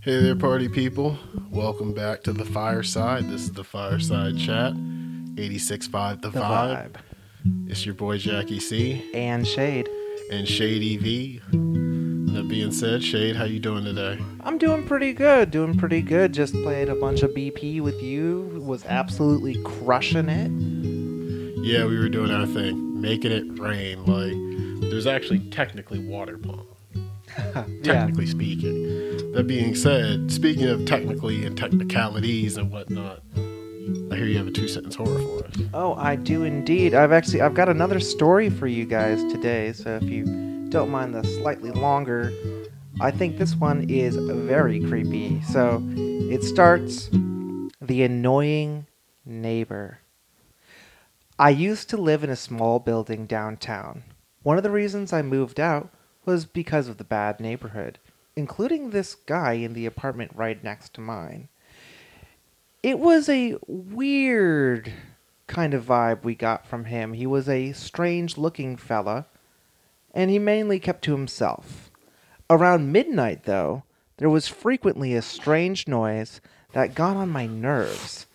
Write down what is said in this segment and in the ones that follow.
Hey there, party people. Welcome back to the Fireside. This is the Fireside Chat, 86.5 The, The Vibe. vibe. It's your boy Jackie C And shade. and Shade EV. That being said, Shade, how you doing today? I'm doing pretty good. Doing pretty good. Just played a bunch of BP with you. Was absolutely crushing it. Yeah, we were doing our thing, making it rain. Like, there's actually technically water pump, yeah. technically speaking. That being said, speaking of technically and technicalities and whatnot, I hear you have a two sentence horror for us. Oh, I do indeed. I've actually I've got another story for you guys today. So if you don't mind the slightly longer, I think this one is very creepy. So it starts the annoying neighbor. I used to live in a small building downtown. One of the reasons I moved out was because of the bad neighborhood, including this guy in the apartment right next to mine. It was a weird kind of vibe we got from him. He was a strange looking fella, and he mainly kept to himself. Around midnight, though, there was frequently a strange noise that got on my nerves.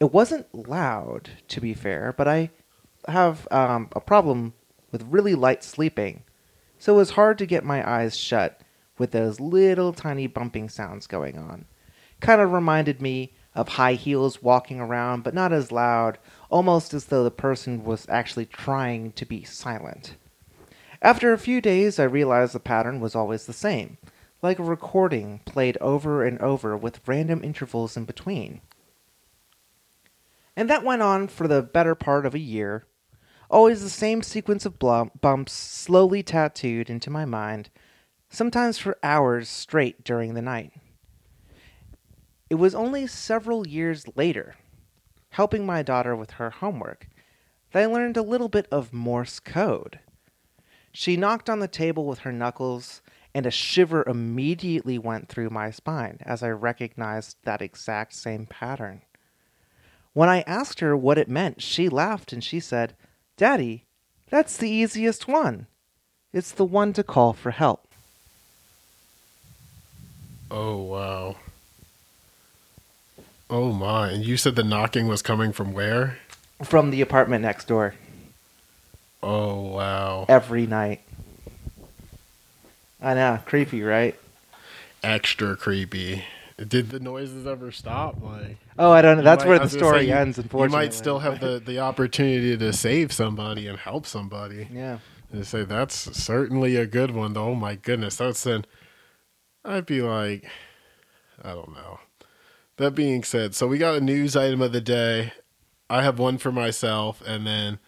It wasn't loud, to be fair, but I have um, a problem with really light sleeping, so it was hard to get my eyes shut with those little tiny bumping sounds going on. Kind of reminded me of high heels walking around, but not as loud, almost as though the person was actually trying to be silent. After a few days, I realized the pattern was always the same, like a recording played over and over with random intervals in between. And that went on for the better part of a year. Always the same sequence of bumps slowly tattooed into my mind, sometimes for hours straight during the night. It was only several years later, helping my daughter with her homework, that I learned a little bit of Morse code. She knocked on the table with her knuckles, and a shiver immediately went through my spine as I recognized that exact same pattern. When I asked her what it meant, she laughed and she said, Daddy, that's the easiest one. It's the one to call for help. Oh wow. Oh my! And you said the knocking was coming from where? From the apartment next door Oh wow! every night. I know, creepy, right? Extra creepy. Did the noises ever stop? Like Oh, I don't know. That's might- where the story say, ends, unfortunately. You might still have the the opportunity to save somebody and help somebody. Yeah. And say that's certainly a good one. Though. Oh my goodness, that's then. I'd be like, I don't know. That being said, so we got a news item of the day. I have one for myself, and then,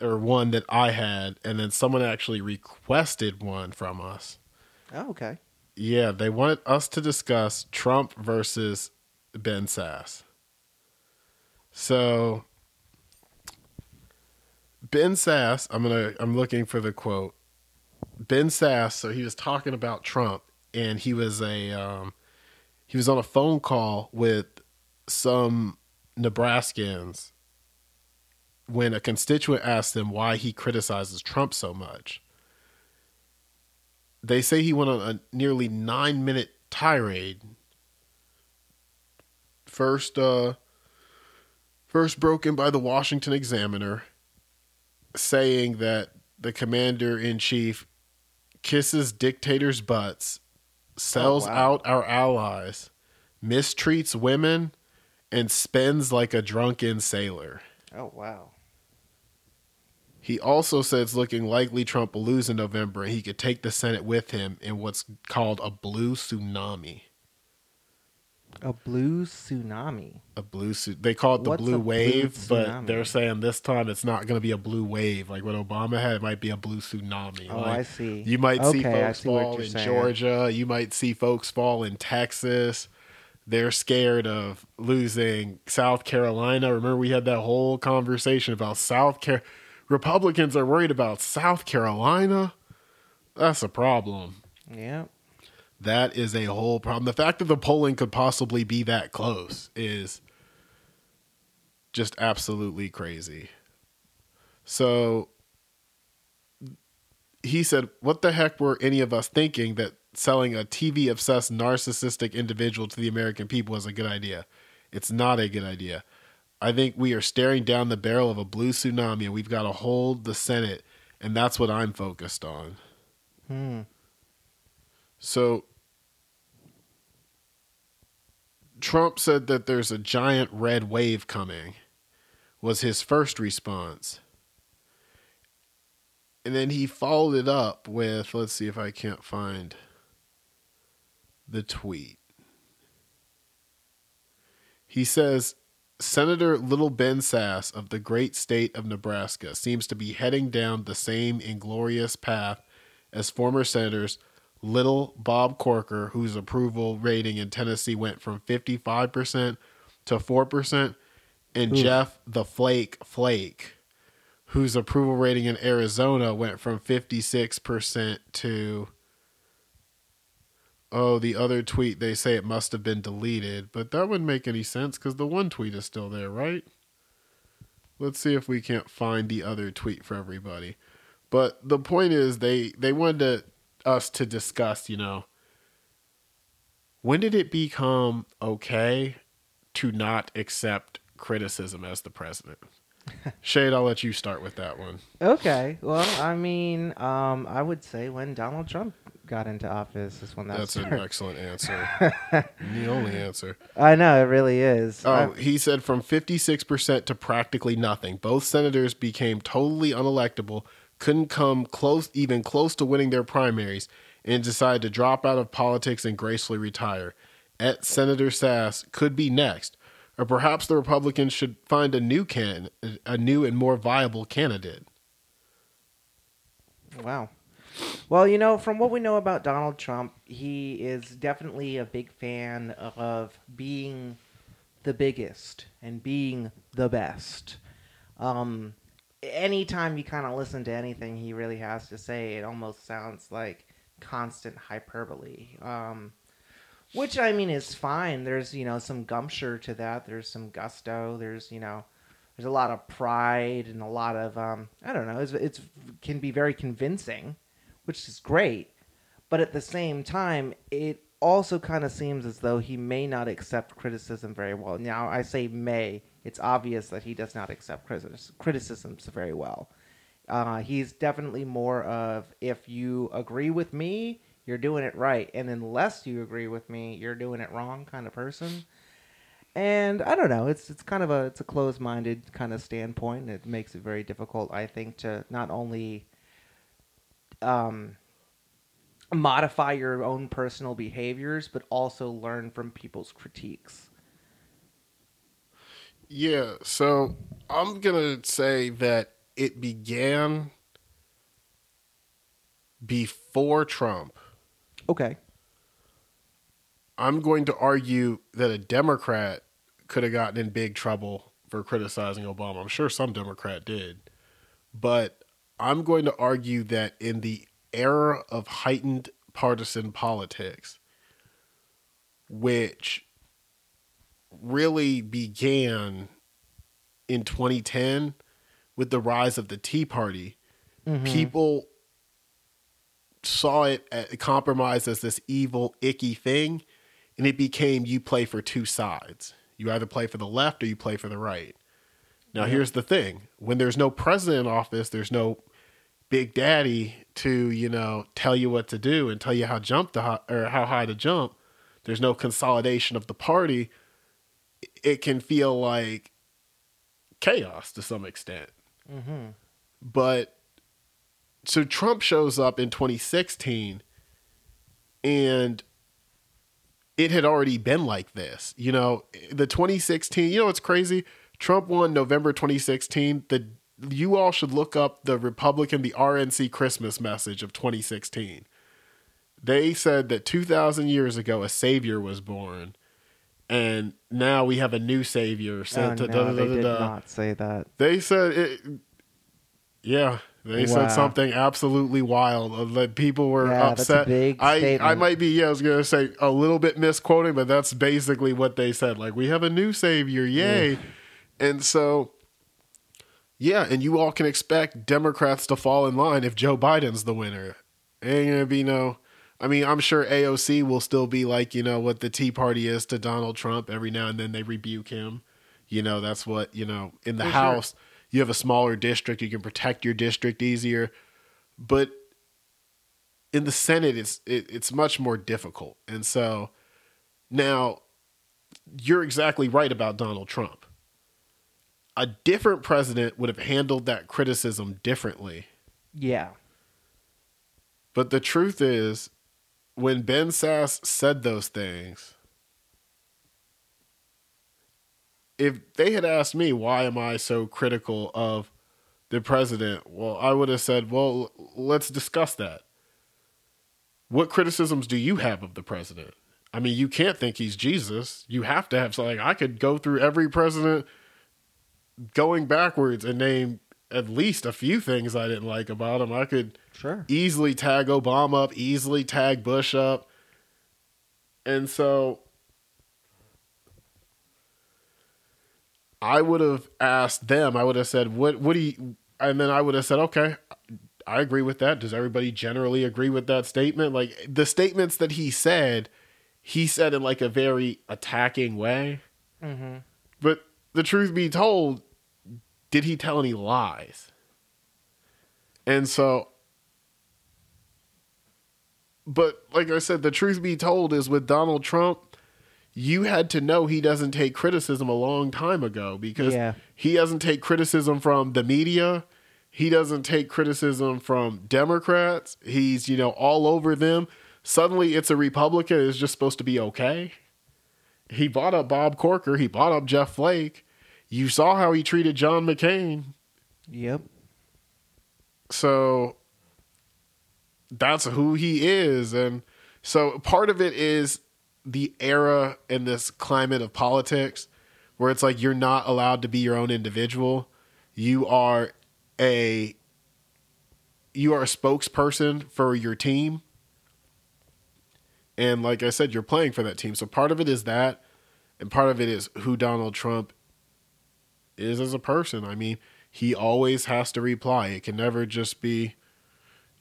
or one that I had, and then someone actually requested one from us. Oh, okay. Yeah, they wanted us to discuss Trump versus Ben Sass. So Ben Sass, I'm gonna I'm looking for the quote. Ben Sass, so he was talking about Trump and he was a um he was on a phone call with some Nebraskans when a constituent asked him why he criticizes Trump so much they say he went on a nearly nine minute tirade. First, uh, first broken by the Washington Examiner, saying that the commander in chief kisses dictators' butts, sells oh, wow. out our allies, mistreats women, and spends like a drunken sailor. Oh, wow. He also said it's looking likely Trump will lose in November and he could take the Senate with him in what's called a blue tsunami. A blue tsunami. A blue su- they call it the What's blue a blue wave, but they're saying this time it's not going to be a blue wave like what Obama had. It might be a blue tsunami. Oh, Like, I see. You might see Okay, I folks see fall in saying. Georgia. You might see folks fall in Texas. They're scared of losing South Carolina. Remember, we had that whole conversation about South Carolina. Republicans are worried about South Carolina. That's a problem. Yeah. That is a whole problem. The fact that the polling could possibly be that close is just absolutely crazy. So he said, What the heck were any of us thinking that selling a TV obsessed narcissistic individual to the American people is a good idea? It's not a good idea. I think we are staring down the barrel of a blue tsunami and we've got to hold the Senate, and that's what I'm focused on. Hmm. So Trump said that there's a giant red wave coming, was his first response. And then he followed it up with let's see if I can't find the tweet. He says Senator Little Ben Sass of the great state of Nebraska seems to be heading down the same inglorious path as former senators Little Bob Corker, whose approval rating in Tennessee went from 55% to 4%, and Oof. Jeff the Flake Flake, whose approval rating in Arizona went from 56% to. Oh, the other tweet, they say it must have been deleted, but that wouldn't make any sense because the one tweet is still there, right? Let's see if we can't find the other tweet for everybody. But the point is, they they wanted to, us to discuss, you know, when did it become okay to not accept criticism as the president? Shade, I'll let you start with that one. Okay. Well, I mean, um, I would say when Donald Trump got into office is when that That's an excellent answer. the only answer. I know it really is. Oh, he said from 56% to practically nothing. Both senators became totally unelectable, couldn't come close, even close to winning their primaries, and decided to drop out of politics and gracefully retire. At Senator Sass could be next, or perhaps the Republicans should find a new can, a new and more viable candidate. Wow. Well, you know, from what we know about Donald Trump, he is definitely a big fan of being the biggest and being the best. Um, anytime you kind of listen to anything he really has to say, it almost sounds like constant hyperbole. Um, which I mean is fine. There's you know some gumpture to that. There's some gusto. There's you know there's a lot of pride and a lot of um, I don't know. It's, it's can be very convincing, which is great. But at the same time, it also kind of seems as though he may not accept criticism very well. Now I say may. It's obvious that he does not accept criticisms very well. Uh, he's definitely more of if you agree with me, you're doing it right, and unless you agree with me, you're doing it wrong kind of person. And I don't know, it's it's kind of a it's a closed minded kind of standpoint. It makes it very difficult, I think, to not only um, modify your own personal behaviors, but also learn from people's critiques. Yeah, so I'm going to say that it began before Trump. Okay. I'm going to argue that a Democrat could have gotten in big trouble for criticizing Obama. I'm sure some Democrat did. But I'm going to argue that in the era of heightened partisan politics, which really began in 2010 with the rise of the Tea Party, Mhm. people saw it uh, compromised as this evil, icky thing, and it became you play for two sides. You either play for the left or you play for the right. Now, Yeah. here's the thing: when there's no president in office, there's no big daddy to you know tell you what to do and tell you how jump to or how high to jump. There's no consolidation of the party. It can feel like chaos to some extent Mm-hmm. but so Trump shows up in 2016 and it had already been like this. You know, the 2016, you know what's crazy? Trump won November 2016. The you all should look up the Republican the RNC Christmas message of 2016. They said that 2000 years ago a savior was born and now we have a new savior Oh, sent no, to da, da, they did da. not say that. They said it. Yeah, they Wow. said something absolutely wild. That people were Yeah, that's a upset. big I I might be. Yeah, I was gonna say a little bit misquoting, but that's basically what they said. Like we have a new savior, yay! And so, Yeah, and you all can expect Democrats to fall in line if Joe Biden's the winner. Ain't gonna be no. I mean, I'm sure AOC will still be like, you know, what the Tea Party is to Donald Trump. Every now and then they rebuke him. You know, that's what, you know, in the For sure. House, you have a smaller district. You can protect your district easier. But in the Senate, it's, it, it's much more difficult. And so now you're exactly right about Donald Trump. A different president would have handled that criticism differently. Yeah. But the truth is, when Ben Sass said those things, if they had asked me, why am I so critical of the president? Well, I would have said, well, let's discuss that. What criticisms do you have of the president? I mean, you can't think he's Jesus. You have to have something. I could go through every president going backwards and name at least a few things I didn't like about him. I could Sure. easily tag Obama up, easily tag Bush up. And so I would have asked them, I would have said, what what do you and then I would have said, okay, I agree with that. Does everybody generally agree with that statement? Like the statements that he said, he said in like a very attacking way. Mm-hmm. But the truth be told, did he tell any lies? And so, but like I said, the truth be told is with Donald Trump, you had to know he doesn't take criticism a long time ago because Yeah. he doesn't take criticism from the media. He doesn't take criticism from Democrats. He's, you know, all over them. Suddenly it's a Republican is just supposed to be okay. He bought up Bob Corker. He bought up Jeff Flake. You saw how he treated John McCain. Yep. So that's who he is. And so part of it is the era and this climate of politics where it's like you're not allowed to be your own individual. You are a you are a spokesperson for your team. And like I said, you're playing for that team. So part of it is that, and part of it is who Donald Trump is as a person. I mean, he always has to reply. It can never just be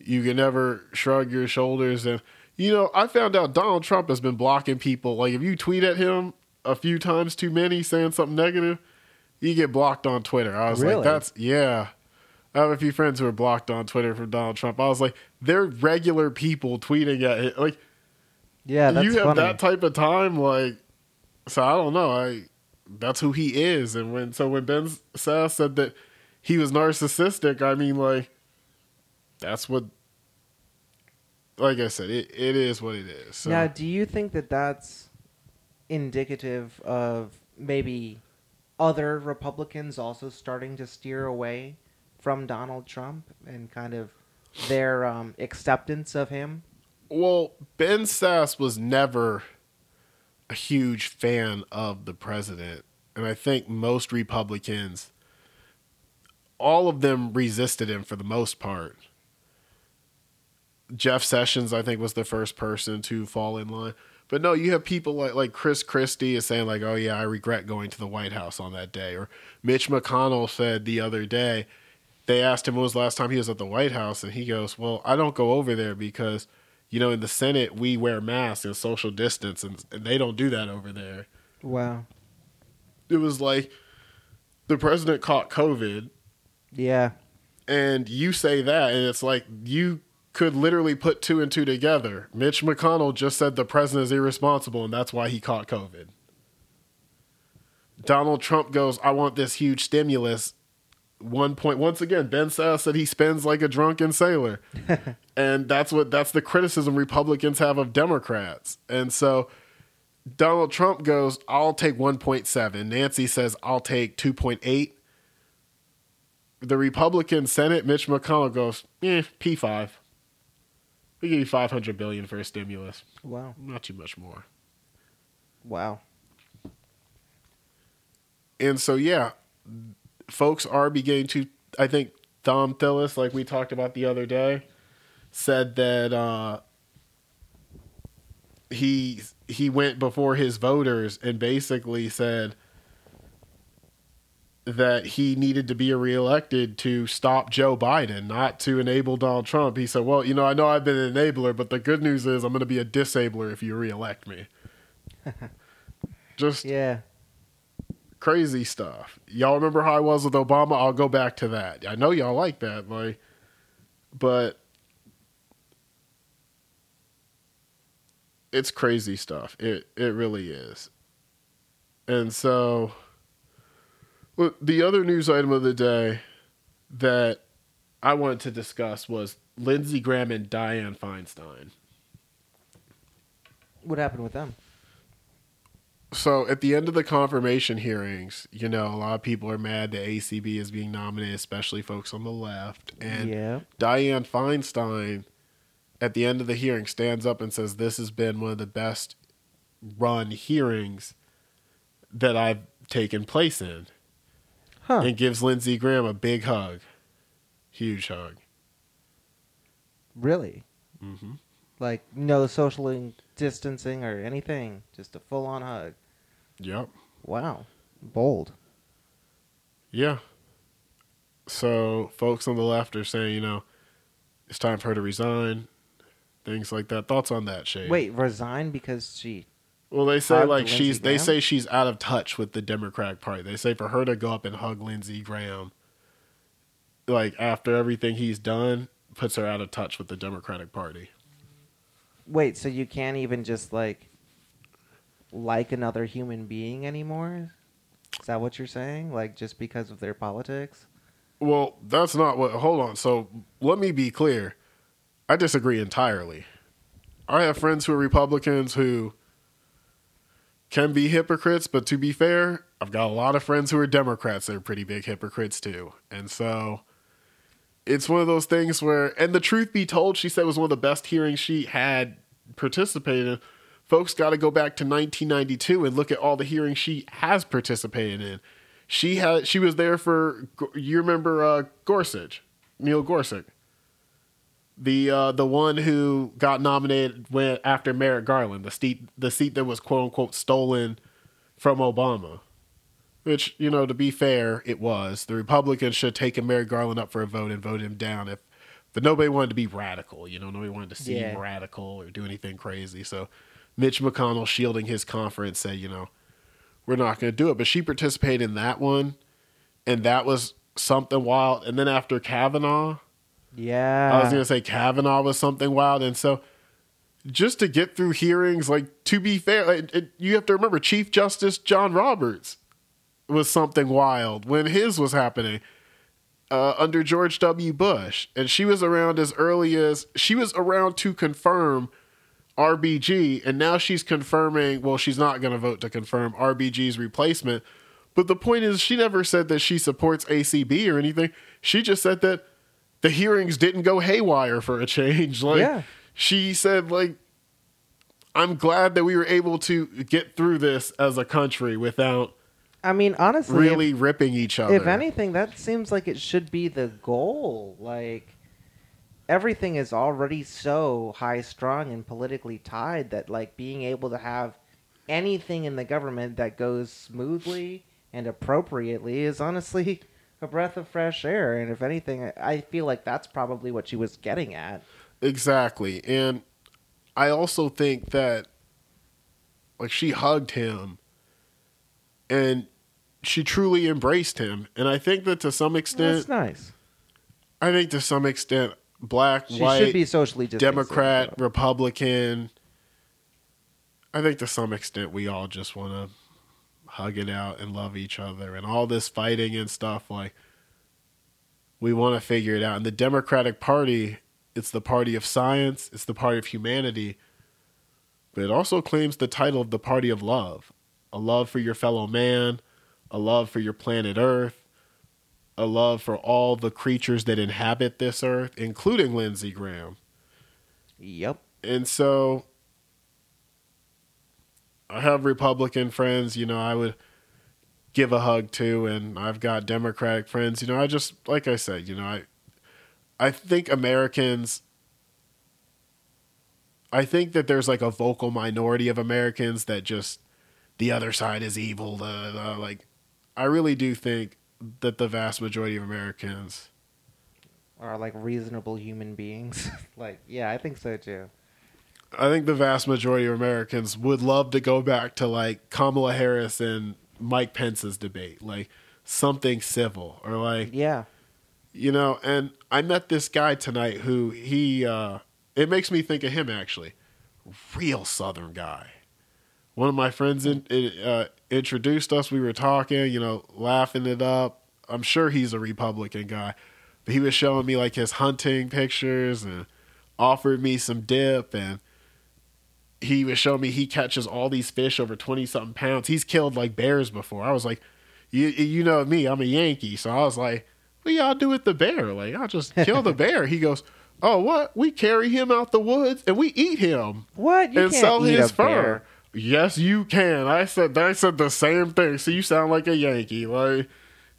you can never shrug your shoulders and you know, I found out Donald Trump has been blocking people. Like if you tweet at him a few times too many saying something negative, you get blocked on Twitter. I was Really? like, that's yeah. I have a few friends who are blocked on Twitter from Donald Trump. I was like, they're regular people tweeting at him. Like Yeah, that's you have funny. that type of time, like so I don't know. I that's who he is. And when so when Ben Sass said that he was narcissistic, I mean like that's what like I said, it, it is what it is. So Now, do you think that that's indicative of maybe other Republicans also starting to steer away from Donald Trump and kind of their um, acceptance of him? Well, Ben Sass was never a huge fan of the president. And I think most Republicans, all of them resisted him for the most part. Jeff Sessions, I think, was the first person to fall in line. But no, you have people like like Chris Christie is saying like, "Oh yeah, I regret going to the White House on that day." Or Mitch McConnell said the other day, they asked him when was the last time he was at the White House, and he goes, "Well, I don't go over there because, you know, in the Senate we wear masks and social distance, and, and they don't do that over there." Wow. It was like the president caught COVID, Yeah. and you say that, and it's like you could literally put two and two together. Mitch McConnell just said the president is irresponsible, and that's why he caught COVID. Donald Trump goes, I want this huge stimulus. One point once again, Ben Sass said he spends like a drunken sailor. and that's what that's the criticism Republicans have of Democrats. And so Donald Trump goes, I'll take 1.7. Nancy says, I'll take 2.8. The Republican Senate, Mitch McConnell goes, eh, P5. We give you 500 billion for a stimulus. Wow. Not too much more. Wow. And so, yeah, folks are beginning to, I think Thom Tillis, like we talked about the other day, said that uh, he he went before his voters and basically said that he needed to be reelected to stop Joe Biden, not to enable Donald Trump. He said, "Well, you know, I know I've been an enabler, but the good news is I'm going to be a disabler if you reelect me." Just Yeah. crazy stuff. Y'all remember how I was with Obama? I'll go back to that. I know y'all like that, like, but it's crazy stuff. It it really is. And so, well, the other news item of the day that I wanted to discuss was Lindsey Graham and Dianne Feinstein. What happened with them? So at the end of the confirmation hearings, you know, a lot of people are mad that ACB is being nominated, especially folks on the left. And yeah. Dianne Feinstein, at the end of the hearing, stands up and says, This has been one of the best run hearings that I've taken place in. Huh. And gives Lindsey Graham a big hug. Huge hug. Really? Mm-hmm. Like no social distancing or anything, just a full on hug. Yep. Wow. Bold. Yeah. So folks on the left are saying, you know, it's time for her to resign, things like that. Thoughts on that, Shay? Wait, resign because she Well, they say like Lindsey she's they say she's out of touch with the Democratic Party. They say for her to go up and hug Lindsey Graham, like after everything he's done, puts her out of touch with the Democratic Party. Wait, so you can't even just like like another human being anymore? Is that what you're saying? Like just because of their politics? Well, that's not what. Hold on. So let me be clear. I disagree entirely. I have friends who are Republicans who can be hypocrites, but to be fair, I've got a lot of friends who are Democrats that are pretty big hypocrites too. And so it's one of those things where, and the truth be told, she said was one of the best hearings she had participated in. Folks got to go back to 1992 and look at all the hearings she has participated in. She had she was there for you remember uh, Gorsuch, Neil Gorsuch, the uh, the one who got nominated went after Merrick Garland, the seat the seat that was quote unquote stolen from Obama. Which you know, to be fair, it was. The Republicans should have taken Merrick Garland up for a vote and vote him down if, but nobody wanted to be radical. You know, nobody wanted to seem Yeah. radical or do anything crazy. So, Mitch McConnell, shielding his conference, said, you know, we're not going to do it. But she participated in that one, and that was something wild. And then after Kavanaugh, Yeah. I was going to say Kavanaugh was something wild. And so just to get through hearings, like to be fair, like, it, you have to remember Chief Justice John Roberts was something wild when his was happening uh, under George W. Bush. And she was around as early as she was around to confirm RBG. And now she's confirming, well, she's not going to vote to confirm RBG's replacement. But the point is, she never said that she supports ACB or anything. She just said that the hearings didn't go haywire for a change. Like Yeah. she said, like I'm glad that we were able to get through this as a country without I mean, honestly, really ripping each other. if, if anything, that seems like it should be the goal. Like everything is already so high strung and politically tied that like being able to have anything in the government that goes smoothly and appropriately is honestly a breath of fresh air. And if anything, I- feel like that's probably what she was getting at. Exactly. And I also think that like she hugged him and she truly embraced him. And I think that to some extent That's nice. I think to some extent black, She white, should be socially. Democrat, Republican. I think to some extent we all just want to hug it out and love each other and all this fighting and stuff like we want to figure it out. And the Democratic Party, it's the party of science, it's the party of humanity, but it also claims the title of the party of love. A love for your fellow man, a love for your planet Earth, a love for all the creatures that inhabit this earth, including Lindsey Graham. Yep. And so I have Republican friends, you know, I would give a hug to and I've got Democratic friends, you know, I just like I said, you know, I I think Americans I think that there's like a vocal minority of Americans that just the other side is evil, da, like I really do think that the vast majority of Americans Are like reasonable human beings. like, yeah, I think so too. I think the vast majority of Americans would love to go back to like Kamala Harris and Mike Pence's debate, like something civil or like Yeah. you know. And I met this guy tonight who he uh, it makes me think of him actually, real Southern guy. One of my friends in, uh, introduced us. We were talking, you know, laughing it up. I'm sure he's a Republican guy, but he was showing me like his hunting pictures and offered me some dip and he was showing me he catches all these fish over 20 something pounds. He's killed like bears before. I was like, you you know me, I'm a Yankee. So I was like, what y'all do with the bear? Like, I'll just kill the bear. He goes, oh, what? We carry him out the woods and we eat him What? You and can't sell eat his a fur. bear. Yes, you can. I said I said the same thing. So you sound like a Yankee. Like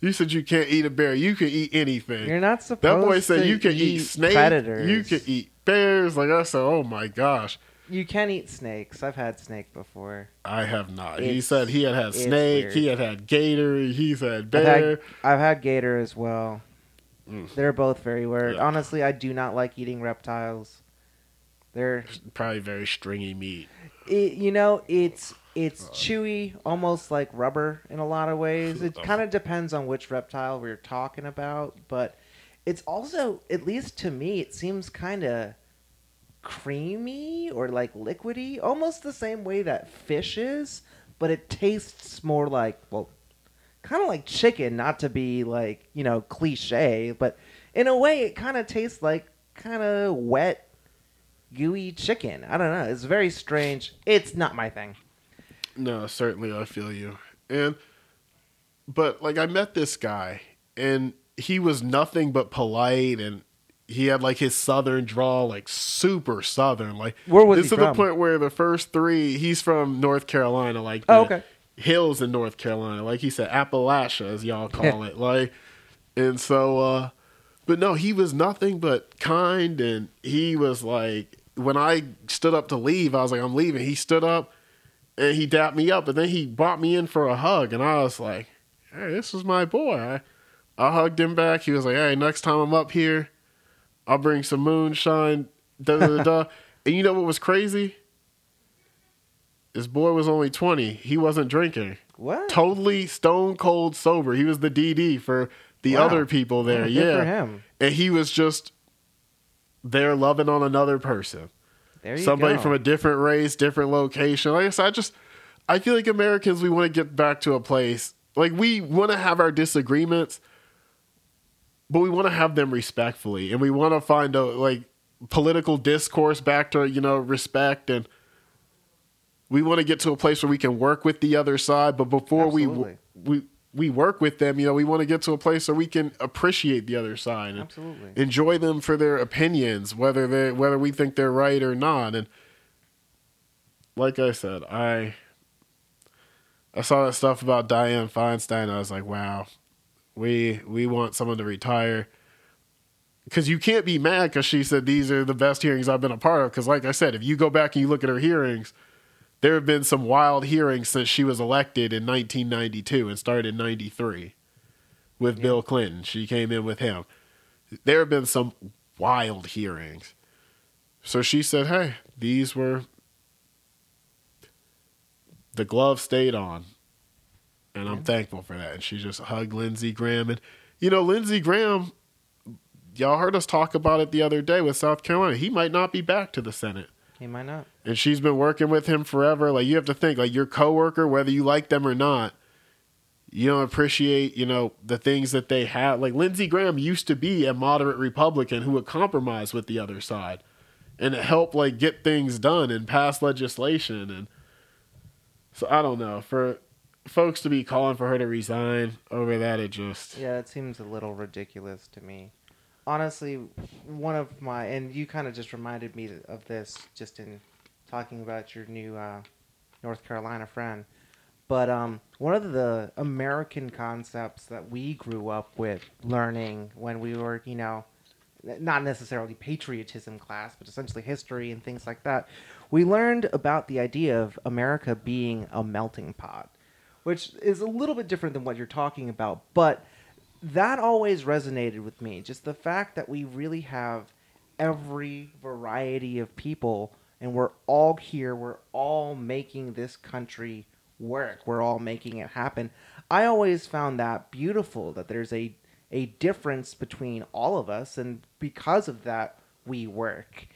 you said you can't eat a bear. You can eat anything. You're not supposed. that boy said you can eat, snakes. predators. You can eat bears. Like I said, oh my gosh. You can eat snakes. I've had snake before. I have not. he said he had had snake. weird. He had had gator. He's had I've bear. had, I've had gator as well. Mm. They're both very weird. Yeah. Honestly, I do not like eating reptiles. They're, Probably very stringy meat. it, you know, it's it's chewy, almost like rubber in a lot of ways. It kind of depends on which reptile we're talking about, but it's also, at least to me, it seems kind of creamy or like liquidy, almost the same way that fish is, but it tastes more like well, kind of like chicken. Not to be like you know cliche, but in a way, it kind of tastes like kind of wet, gooey chicken. I don't know. It's very strange. It's not my thing. No, certainly I feel you. And but like I met this guy and he was nothing but polite and he had like his southern drawl like super southern like Where was it's he to the point where the first three he's from North Carolina like Oh, the okay. hills in North Carolina like he said Appalachia as y'all call it like and so uh but no he was nothing but kind and he was like when I stood up to leave I was like I'm leaving he stood up and he dapped me up, and then he brought me in for a hug, and I was like, "Hey, this is my boy." I, I hugged him back. He was like, "Hey, next time I'm up here, I'll bring some moonshine." Da da da. And you know what was crazy? This boy was only twenty. He wasn't drinking. What? Totally stone cold sober. He was the DD for the Wow. other people there. Yeah, for him. and he was just there loving on another person There you somebody go. from a different race, different location. Like I said, I just I feel like Americans we want to get back to a place like we want to have our disagreements, but we want to have them respectfully, and we want to find a like political discourse back to you know respect and. We want to get to a place where we can work with the other side, but before we we we work with them, you know, we want to get to a place where we can appreciate the other side and Absolutely. enjoy them for their opinions, whether they whether we think they're right or not. And like I said, I I saw that stuff about Dianne Feinstein. I was like, wow, we we want someone to retire. Because you can't be mad because she said these are the best hearings I've been a part of. Because, like I said, if you go back and you look at her hearings, there have been some wild hearings since she was elected in 1992 and started in 93 with Yeah. Bill Clinton. She came in with him. There have been some wild hearings. So she said, hey, these were. The glove stayed on. And I'm thankful for that. And she just hugged Lindsey Graham. And, you know, Lindsey Graham, y'all heard us talk about it the other day with South Carolina. He might not be back to the Senate He might not. and she's been working with him forever. Like you have to think, like your coworker, whether you like them or not, you don't appreciate, you know, the things that they have. Like Lindsey Graham used to be a moderate Republican who would compromise with the other side, and help like get things done and pass legislation. And so I don't know for folks to be calling for her to resign over that. It just Yeah, it seems a little ridiculous to me. Honestly, one of my and you kind of just reminded me of this just in talking about your new uh, North Carolina friend. But um, one of the American concepts that we grew up with learning when we were, you know, not necessarily patriotism class, but essentially history and things like that, we learned about the idea of America being a melting pot, which is a little bit different than what you're talking about. But that always resonated with me. Just the fact that we really have every variety of people and we're all here. We're all making this country work. We're all making it happen. I always found that beautiful that there's a a difference between all of us and because of that we work.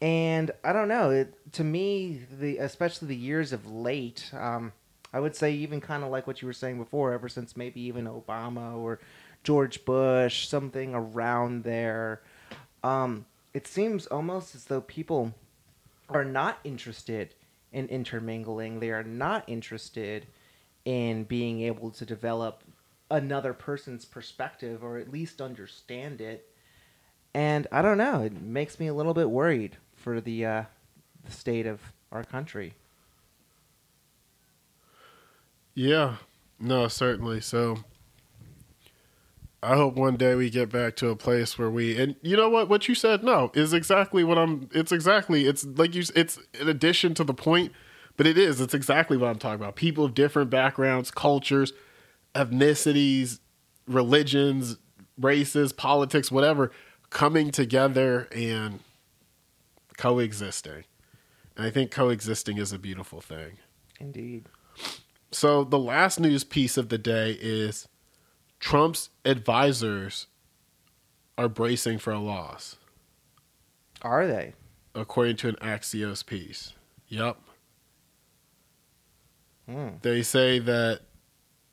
And I don't know, it, to me the especially the years of late um, I would say even kind of like what you were saying before ever since maybe even Obama or George Bush, something around there. Um, it seems almost as though people are not interested in intermingling. They are not interested in being able to develop another person's perspective or at least understand it. And I don't know, it makes me a little bit worried for the, uh, the state of our country. Yeah, no, certainly. So I hope one day we get back to a place where we and you know what? What you said no is exactly what I'm it's exactly it's like you it's in addition to the point but it is it's exactly what I'm talking about. People of different backgrounds cultures ethnicities religions races politics whatever coming together and coexisting. And I think coexisting is a beautiful thing. Indeed so the last news piece of the day is Trump's advisors are bracing for a loss. Are they? According to an Axios piece. Yep. Hmm. They say that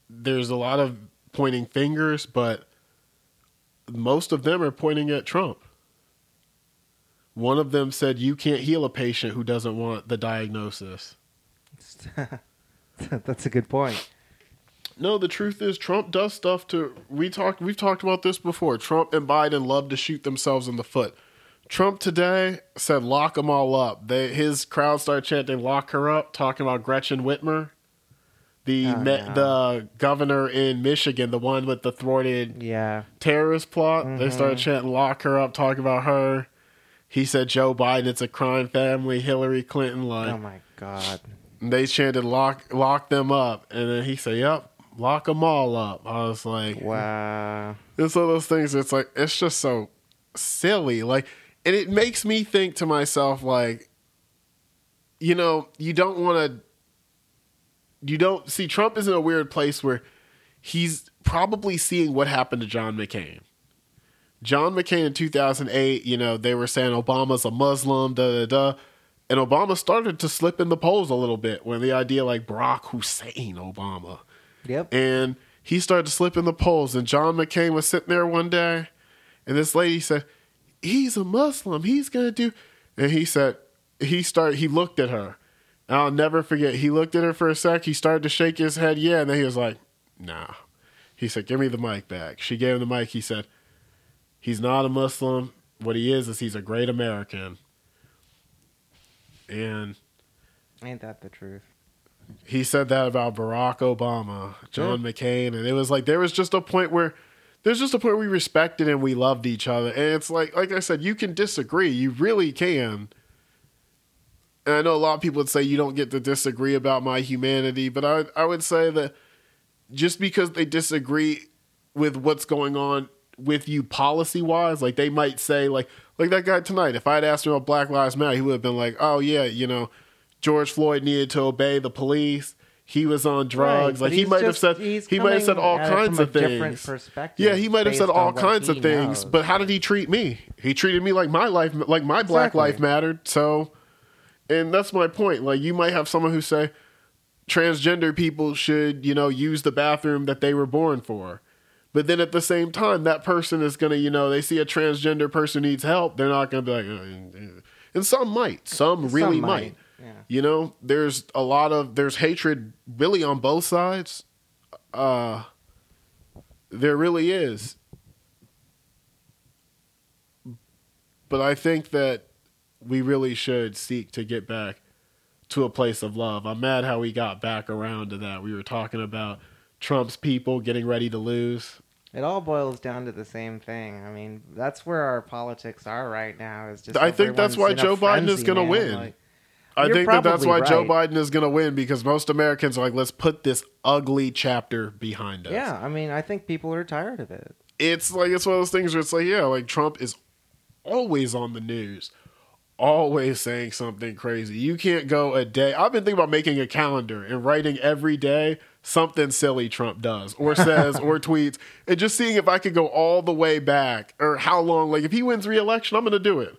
there's a lot of pointing fingers, but most of them are pointing at Trump. One of them said, You can't heal a patient who doesn't want the diagnosis. That's a good point. No, the truth is Trump does stuff to we talked we've talked about this before. Trump and Biden love to shoot themselves in the foot. Trump today said lock them all up. They, his crowd started chanting lock her up, talking about Gretchen Whitmer, the oh, me, the governor in Michigan, the one with the thwarted yeah terrorist plot. Mm-hmm. They started chanting lock her up, talking about her. He said Joe Biden, it's a crime family. Hillary Clinton, like oh my god. They chanted lock lock them up, and then he said, "Yep, lock them all up. I was like, wow. It's one of those things. It's like it's just so silly. Like, and it makes me think to myself, like, you know, you don't want to. You don't see Trump is in a weird place where he's probably seeing what happened to John McCain. John McCain in 2008, you know, they were saying Obama's a Muslim, da da da. And Obama started to slip in the polls a little bit when the idea like Barack Hussein Obama Yep. And he started to slip in the polls. And John McCain was sitting there one day, and this lady said, "He's a Muslim. He's gonna do." And he said, he started. He looked at her. And I'll never forget. He looked at her for a sec. He started to shake his head. Yeah, and then he was like, "Nah." He said, "Give me the mic back." She gave him the mic. He said, "He's not a Muslim. What he is is he's a great American." And ain't that the truth? he said that about Barack Obama, John yeah. McCain, and it was like there was just a point where there's just a point where we respected and we loved each other. And it's like like I said, you can disagree. You really can. And I know a lot of people would say you don't get to disagree about my humanity, but I I would say that just because they disagree with what's going on with you policy wise, like they might say like like that guy tonight, if I'd asked him about Black Lives Matter, he would have been like, Oh yeah, you know, George Floyd needed to obey the police. He was on drugs. Right, like he might just, have said he might have said all kinds of things. Yeah, he might have said all kinds of things. Knows. But how did he treat me? He treated me like my life, like my exactly. black life mattered. So, and that's my point. Like you might have someone who say transgender people should, you know, use the bathroom that they were born for. But then at the same time, that person is going to, you know, they see a transgender person needs help. They're not going to be like, uh, and some might, some really some might. might. Yeah. You know, there's a lot of there's hatred really on both sides. Uh there really is. But I think that we really should seek to get back to a place of love. I'm mad how we got back around to that. We were talking about Trump's people getting ready to lose. It all boils down to the same thing. I mean, that's where our politics are right now. Is just I think that's why Joe Biden is going to win. Like, I think that that's why probably Joe. Biden is going to win because most Americans are like, let's put this ugly chapter behind us. Yeah, I mean, I think people are tired of it. It's like, it's one of those things where it's like, yeah, like Trump is always on the news, always saying something crazy. You can't go a day. I've been thinking about making a calendar and writing every day something silly Trump does or says or tweets and just seeing if I could go all the way back or how long. Like, if he wins re election, I'm going to do it.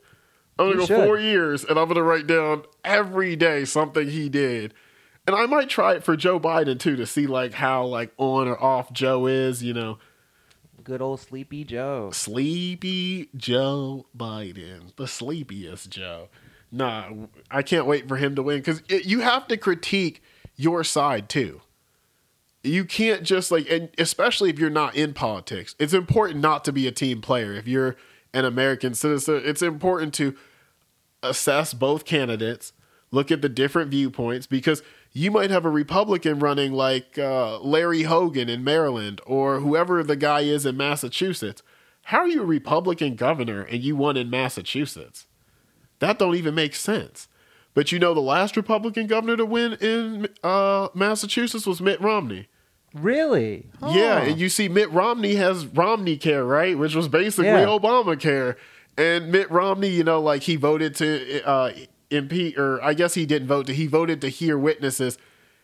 I'm going to go should. four years and I'm going to write down every day something he did. And I might try it for Joe Biden too to see like how like on or off Joe is, you know. Good old Sleepy Joe. Sleepy Joe Biden, the sleepiest Joe. Nah, I can't wait for him to win because you have to critique your side too. You can't just like, and especially if you're not in politics, it's important not to be a team player. If you're an American citizen, it's important to assess both candidates, look at the different viewpoints because you might have a Republican running like uh, Larry Hogan in Maryland or whoever the guy is in Massachusetts. How are you a Republican governor and you won in Massachusetts? That don't even make sense. But you know, the last Republican governor to win in uh, Massachusetts was Mitt Romney. Really? Yeah, and you see Mitt Romney has Romney Care, right? Which was basically Yeah. Obamacare. And Mitt Romney, you know, like he voted to uh, impeach, or I guess he didn't vote to, he voted to hear witnesses.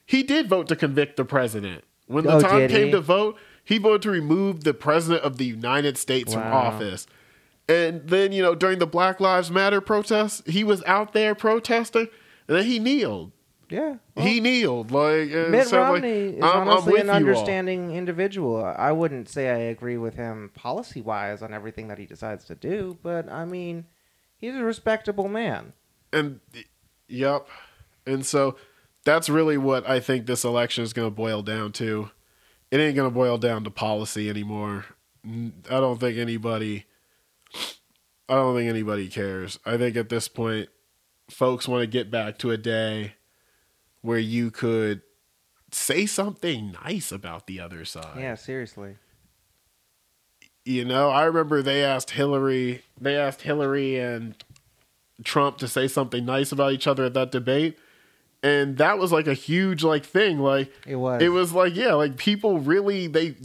He did vote to convict the president. When the Oh, time came he? to vote, he voted to remove the president of the United States from office. And then, you know, during the Black Lives Matter protests, he was out there protesting, and then he kneeled. Yeah. well, he kneeled. Like, Mitt so, like, Romney is I'm- I'm honestly an you all. understanding individual. I wouldn't say I agree with him policy wise on everything that he decides to do, but I mean, he's a respectable man. and yep and so that's really what i think this election is going to boil down to it ain't going to boil down to policy anymore i don't think anybody i don't think anybody cares i think at this point folks want to get back to a day where you could say something nice about the other side Yeah, seriously. you know, I remember they asked Hillary, they asked Hillary and Trump to say something nice about each other at that debate. And that was like a huge like thing. Like It was. it was like, yeah, like people really they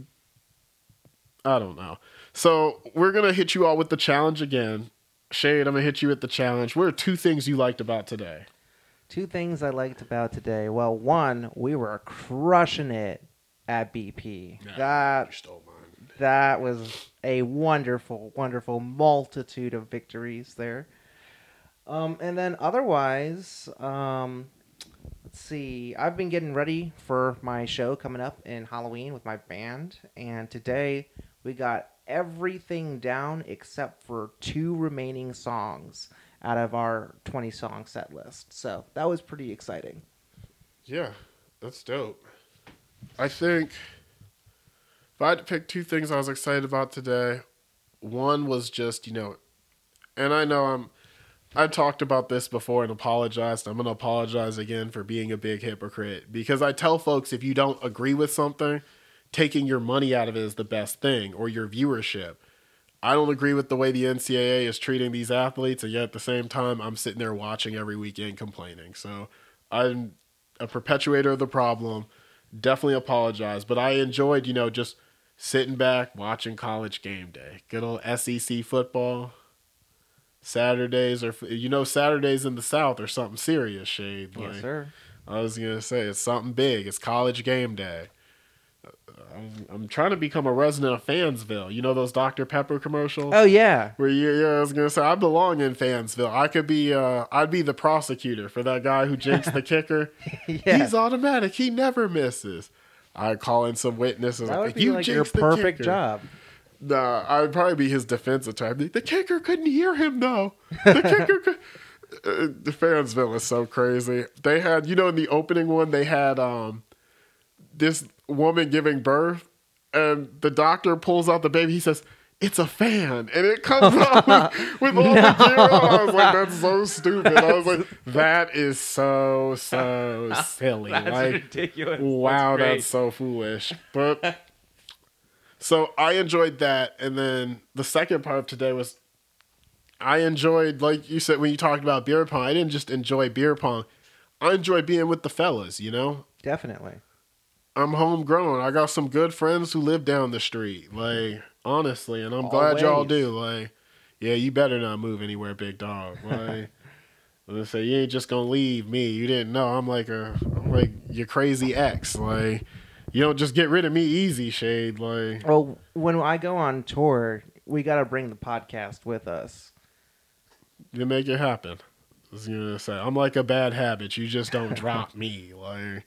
I don't know. So we're gonna hit you all with the challenge again. Shade, I'm gonna hit you with the challenge. What are two things you liked about today? Two things I liked about today. Well, one, we were crushing it at BP. That stole mine. that was a wonderful, wonderful multitude of victories there. Um, and then otherwise, um, let's see. I've been getting ready for my show coming up in Halloween with my band, and today we got everything down except for two remaining songs out of our 20 song set list. So that was pretty exciting. Yeah, that's dope. I think if I had to pick two things I was excited about today, one was just, you know, and I know I'm, I talked about this before and apologized. I'm going to apologize again for being a big hypocrite because I tell folks if you don't agree with something, taking your money out of it is the best thing or your viewership. I don't agree with the way the NCAA is treating these athletes, and yet at the same time, I'm sitting there watching every weekend complaining. So I'm a perpetuator of the problem. Definitely apologize, but I enjoyed, you know, just sitting back watching college game day. Good old SEC football. Saturdays or you know, Saturdays in the South are something serious, Shade. yes, sir. I was gonna say it's something big. It's college game day. I'm, I'm trying to become a resident of Fansville. You know those Dr Pepper commercials? Oh yeah, Where you, yeah, I was gonna say I belong in Fansville. I could be, uh, I'd be the prosecutor for that guy who jinxed the kicker. yeah. He's automatic. He never misses. I call in some witnesses. that like, be you like your perfect kicker." job. Nah, I'd probably be his defense attorney. The kicker couldn't hear him though. The kicker could. Uh, the Fansville is so crazy. They had, you know, in the opening one, they had um this woman giving birth, and the doctor pulls out the baby. He says, "It's a fan," and it comes out with, with all the gear on. I was like, "That's so stupid." I was like, "That is so so silly." like, ridiculous. Wow, that's, so foolish. But so I enjoyed that, and then the second part of today was I enjoyed, like you said, when you talked about beer pong. I didn't just enjoy beer pong. I enjoy being with the fellas, you know? Definitely. I'm homegrown. I got some good friends who live down the street. Like, honestly, and I'm glad y'all do. Like, yeah, you better not move anywhere, big dog. Like Let's say you ain't just gonna leave me. You didn't know. I'm like a I'm like your crazy ex. Like you don't just get rid of me easy, Shade. Like Well, when I go on tour, we got to bring the podcast with us. you make it happen. I was gonna say I'm like a bad habit. You just don't drop me. Like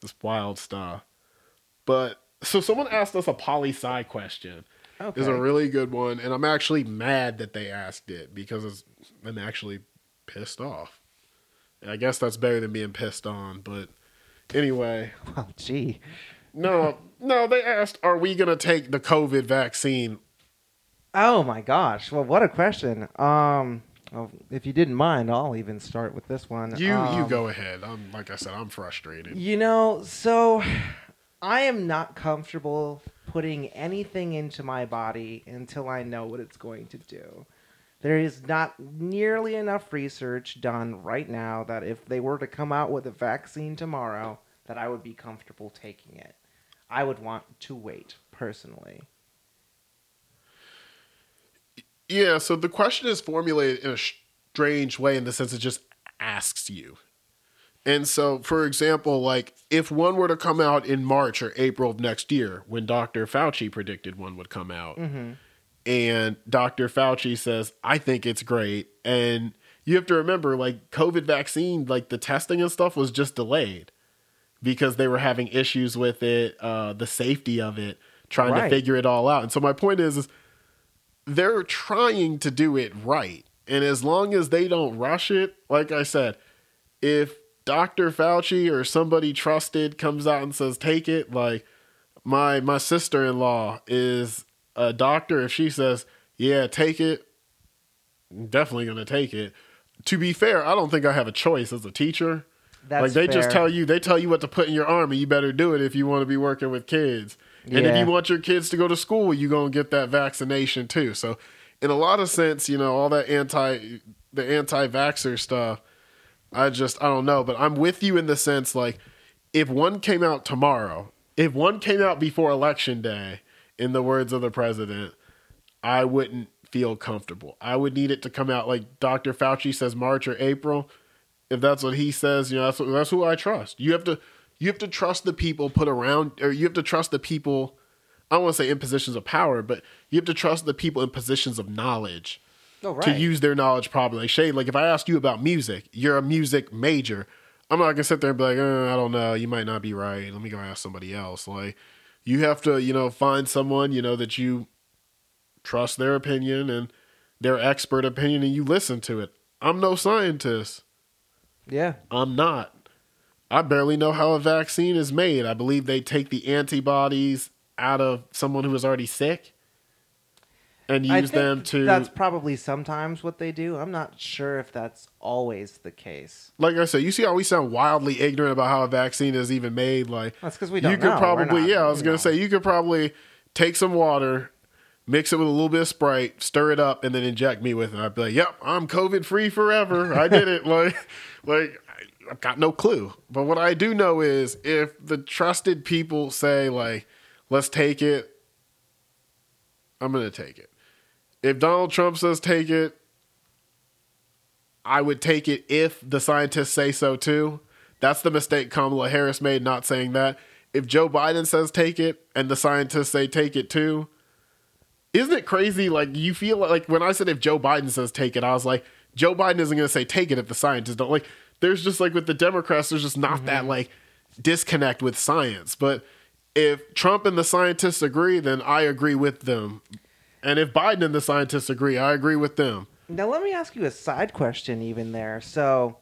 this wild stuff. But so someone asked us a poli sci question. Okay. is a really good one, and I'm actually mad that they asked it because it's, I'm actually pissed off. And I guess that's better than being pissed on, but anyway, well, gee. no, no, they asked, "Are we gonna take the COVID vaccine?" Oh my gosh. Well, what a question. Um, well, if you didn't mind, I'll even start with this one. You, you Um, go ahead. I'm like I said, I'm frustrated. You know, so I am not comfortable putting anything into my body until I know what it's going to do. There is not nearly enough research done right now that if they were to come out with a vaccine tomorrow, that I would be comfortable taking it. I would want to wait personally. Yeah, so the question is formulated in a strange way in the sense it just asks you. And so, for example, like if one were to come out in March or April of next year, when Dr. Fauci predicted one would come out, Mm-hmm. and Dr. Fauci says, I think it's great. And you have to remember, like, COVID vaccine, like the testing and stuff was just delayed because they were having issues with it, uh, the safety of it, trying Right. to figure it all out. And so, my point is, is they're trying to do it right. And as long as they don't rush it, like I said, if Dr. Fauci or somebody trusted comes out and says, take it, like my my sister in law is a doctor. If she says, yeah, take it, I'm definitely gonna take it. To be fair, I don't think I have a choice as a teacher. That's like they just tell you they tell you what to put in your arm and you better do it if you want to be working with kids. And if you want your kids to go to school, you're gonna get that vaccination too. So in a lot of sense, you know, all that anti the anti vaxxer stuff, I just I don't know. But I'm with you in the sense like if one came out tomorrow, if one came out before election day, in the words of the president, I wouldn't feel comfortable. I would need it to come out like Dr. Fauci says March or April. If that's what he says, you know, that's, that's who I trust. You have to you have to trust the people put around or you have to trust the people I don't want to say in positions of power, but you have to trust the people in positions of knowledge Oh, right. to use their knowledge properly. Like Shay, like if I ask you about music, you're a music major. I'm not gonna sit there and be like, uh, I don't know, you might not be right. Let me go ask somebody else. Like you have to, you know, find someone, you know, that you trust their opinion and their expert opinion and you listen to it. I'm no scientist. Yeah. I'm not. I barely know how a vaccine is made. I believe they take the antibodies out of someone who is already sick and use them to That's probably sometimes what they do. I'm not sure if that's always the case. like I said, you see how we sound wildly ignorant about how a vaccine is even made. Like That's because we don't you could We're probably, not- yeah, I was gonna know. say you could probably take some water, mix it with a little bit of Sprite, stir it up, and then inject me with it. I'd be like, "Yep, I'm COVID free forever. I did it." like, like I've got no clue. But what I do know is if the trusted people say like, "Let's take it," I'm gonna take it. If Donald Trump says take it, I would take it if the scientists say so too. That's the mistake Kamala Harris made not saying that. If Joe Biden says take it and the scientists say take it too, isn't it crazy? Like you feel like when I said if Joe Biden says take it, I was like, Joe Biden isn't going to say take it if the scientists don't. Like there's just like with the Democrats, there's just not that like disconnect with science. But if Trump and the scientists agree, then I agree with them. And if Biden and the scientists agree, I agree with them. Now, let me ask you a side question, even there. So,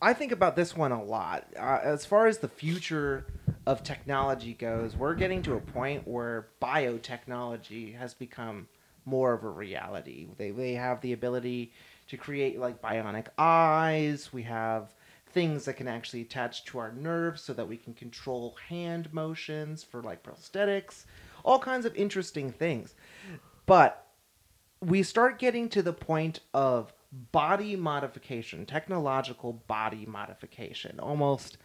I think about this one a lot. Uh, as far as the future of technology goes, we're getting to a point where biotechnology has become more of a reality. They, they have the ability to create like bionic eyes. We have things that can actually attach to our nerves so that we can control hand motions for like prosthetics, all kinds of interesting things. But we start getting to the point of body modification, technological body modification, almost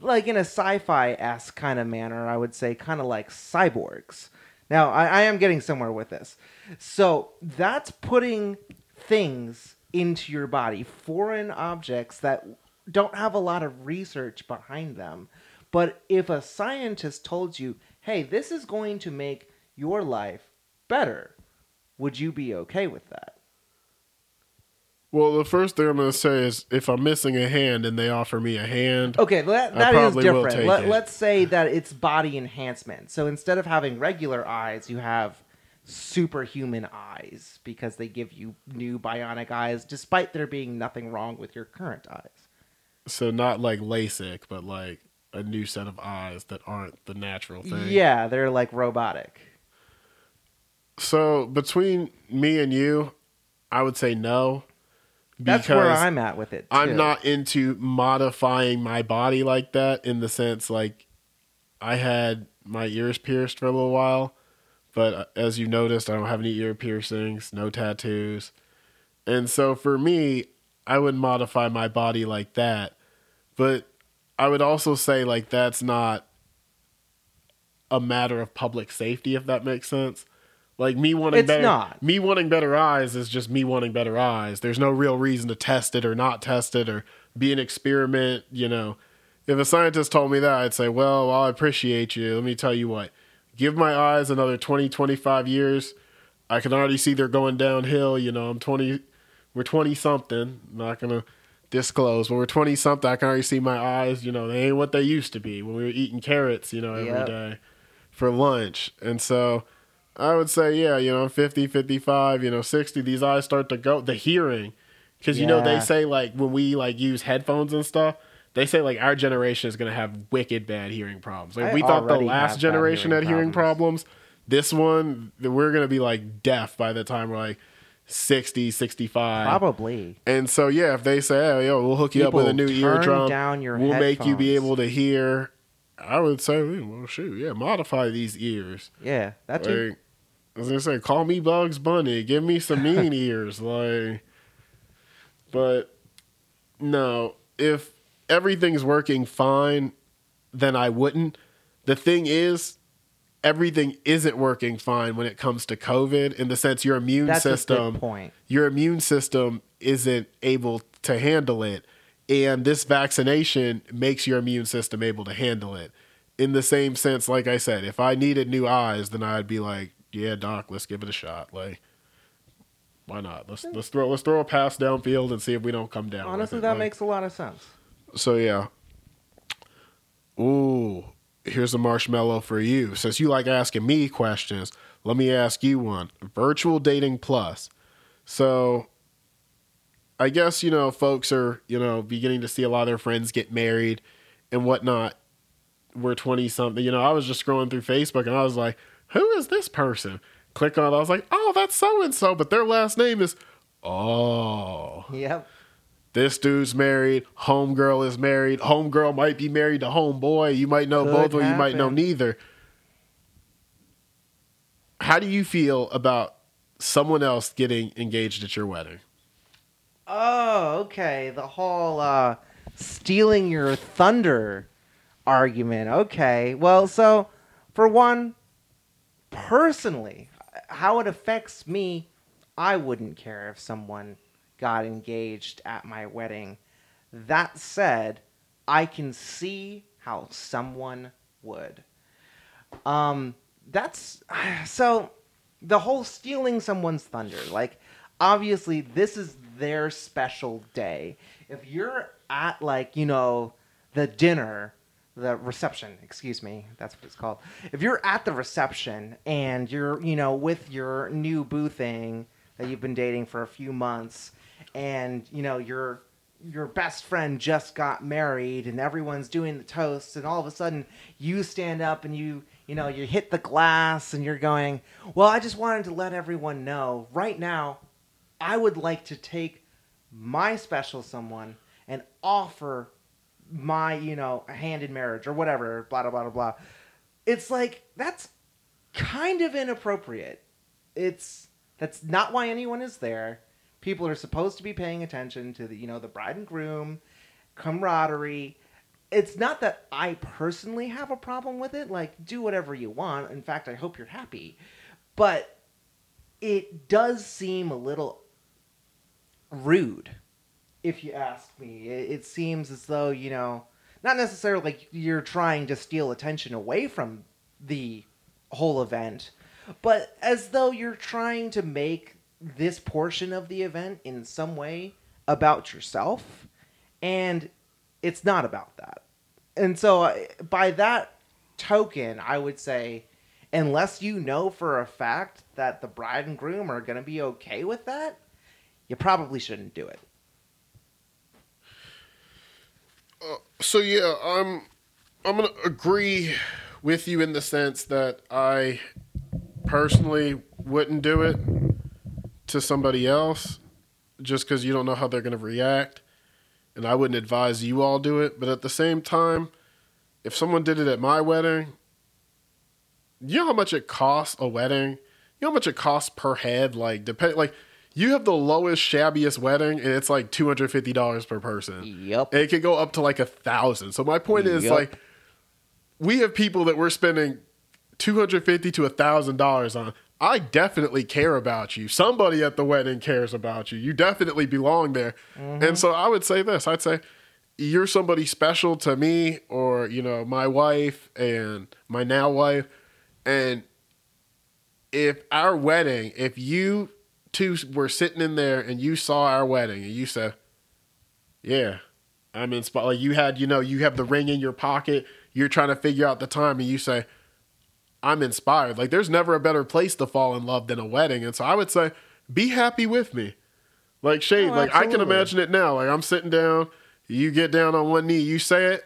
like in a sci-fi esque kind of manner. I would say, kind of like cyborgs. Now, I, I am getting somewhere with this. So that's putting things into your body, foreign objects that don't have a lot of research behind them. But if a scientist told you, hey, this is going to make your life better, would you be okay with that? Well, the first thing I'm going to say is if I'm missing a hand and they offer me a hand, Okay, that, that is different. Let, let's say that it's body enhancement. So instead of having regular eyes, you have superhuman eyes because they give you new bionic eyes, despite there being nothing wrong with your current eyes. so not like LASIK, but like a new set of eyes that aren't the natural thing. Yeah, they're like robotic. So between me and you, I would say no. That's where I'm at with it. Too. I'm not into modifying my body like that in the sense like I had my ears pierced for a little while, but uh, as you noticed, I don't have any ear piercings, no tattoos. And so for me, I would modify my body like that. But I would also say like that's not a matter of public safety if that makes sense. Like me wanting It's better not. me wanting better eyes is just me wanting better eyes. There's no real reason to test it or not test it or be an experiment, you know. If a scientist told me that, I'd say, "Well, I appreciate you. Let me tell you what. Give my eyes another 20, 25 years. I can already see they're going downhill, you know. I'm 20 we're 20 something. Not going to disclose, but we're 20 something. I can already see my eyes, you know, they ain't what they used to be when we were eating carrots, you know, every day Yep. for lunch. And so I would say, yeah, you know, I'm 50, 55, you know, 60, these eyes start to go. The hearing, because, you know, they say like when we like use headphones and stuff, they say like our generation is going to have wicked bad hearing problems. Like I we thought the last generation hearing had hearing problems. This one, we're going to be like deaf by the time we're like 60, 65. Probably. And so yeah, if they say, "Oh, yo, we'll hook you up with a new eardrum, down your we'll make you be able to hear," I would say, "Well, shoot, yeah, modify these ears." Yeah, that too. Like, I was gonna say, call me Bugs Bunny, give me some mean ears, like. But no, if everything's working fine, then I wouldn't. The thing is, everything isn't working fine when it comes to COVID in the sense your immune That's system point. your immune system isn't able to handle it. And this vaccination makes your immune system able to handle it. In the same sense, like I said, if I needed new eyes, then I'd be like, yeah, doc, let's give it a shot. Like, why not? Let's let's throw let's throw a pass downfield and see if we don't come down. Honestly, that Like, makes a lot of sense. So yeah. Ooh, here's a marshmallow for you. Since you like asking me questions, let me ask you one. Virtual dating plus. So I guess, you know, folks are, you know, beginning to see a lot of their friends get married and whatnot. We're 20 something. You know, I was just scrolling through Facebook and I was like, who is this person? Click on it. I was like, oh, that's so and so, but their last name is, oh Yep. This dude's married, homegirl is married, homegirl might be married to homeboy. You might know Could both or you might know neither. How do you feel about someone else getting engaged at your wedding? Oh, okay. The whole uh, stealing your thunder argument. Okay. Well, so for one, personally, how it affects me, I wouldn't care if someone got engaged at my wedding. That said, I can see how someone would. Um, that's so the whole stealing someone's thunder. Like, obviously, this is their special day. If you're at like you know the dinner, the reception, excuse me, that's what it's called. If you're at the reception and you're you know with your new boo thing that you've been dating for a few months, and you know your your best friend just got married and everyone's doing the toasts and all of a sudden you stand up and you you know you hit the glass and you're going well i just wanted to let everyone know right now i would like to take my special someone and offer my you know hand in marriage or whatever blah blah blah blah. It's like that's kind of inappropriate. It's that's not why anyone is there People are supposed to be paying attention to the, you know, the bride and groom, camaraderie. It's not that I personally have a problem with it. Like, do whatever you want. In fact, I hope you're happy. But it does seem a little rude, if you ask me. It, it seems as though, you know, not necessarily like you're trying to steal attention away from the whole event, but as though you're trying to make this portion of the event in some way about yourself, and it's not about that. And so, uh, by that token, I would say, unless you know for a fact that the bride and groom are going to be okay with that, you probably shouldn't do it. Uh, so yeah, I'm I'm gonna agree with you in the sense that I personally wouldn't do it to somebody else just because you don't know how they're gonna react, and I wouldn't advise you all do it. But at the same time, if someone did it at my wedding, you know how much it costs a wedding. You know how much it costs per head. Like depend like you have the lowest, shabbiest wedding, and it's like two hundred fifty dollars per person. Yep. And it could go up to like a thousand. So my point is Yep. like we have people that we're spending two hundred fifty to a thousand dollars on. I definitely care about you. Somebody at the wedding cares about you. You definitely belong there. And mm-hmm. so I would say this. I'd say you're somebody special to me or, you know, my wife and my now wife. And if our wedding, if you two were sitting in there and you saw our wedding and you said, yeah, I'm in spot, Like you had, you know, you have the ring in your pocket. You're trying to figure out the time, and you say, "I'm inspired." Like there's never a better place to fall in love than a wedding, and so I would say, be happy with me. Like Shade, Oh, like I can imagine it now. Like I'm sitting down, you get down on one knee, you say it.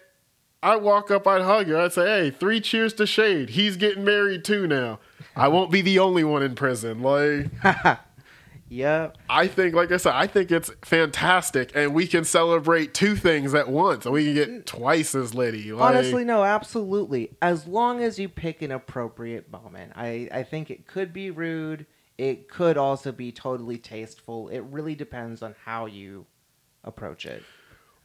I walk up, I'd hug her. I'd say, "Hey, three cheers to Shade. He's getting married too now. I won't be the only one in prison." Like. Yep. I think, like I said, I think it's fantastic, and we can celebrate two things at once, and we can get twice as litty. Like, Honestly, no, absolutely. As long as you pick an appropriate moment. I, I think it could be rude. It could also be totally tasteful. It really depends on how you approach it.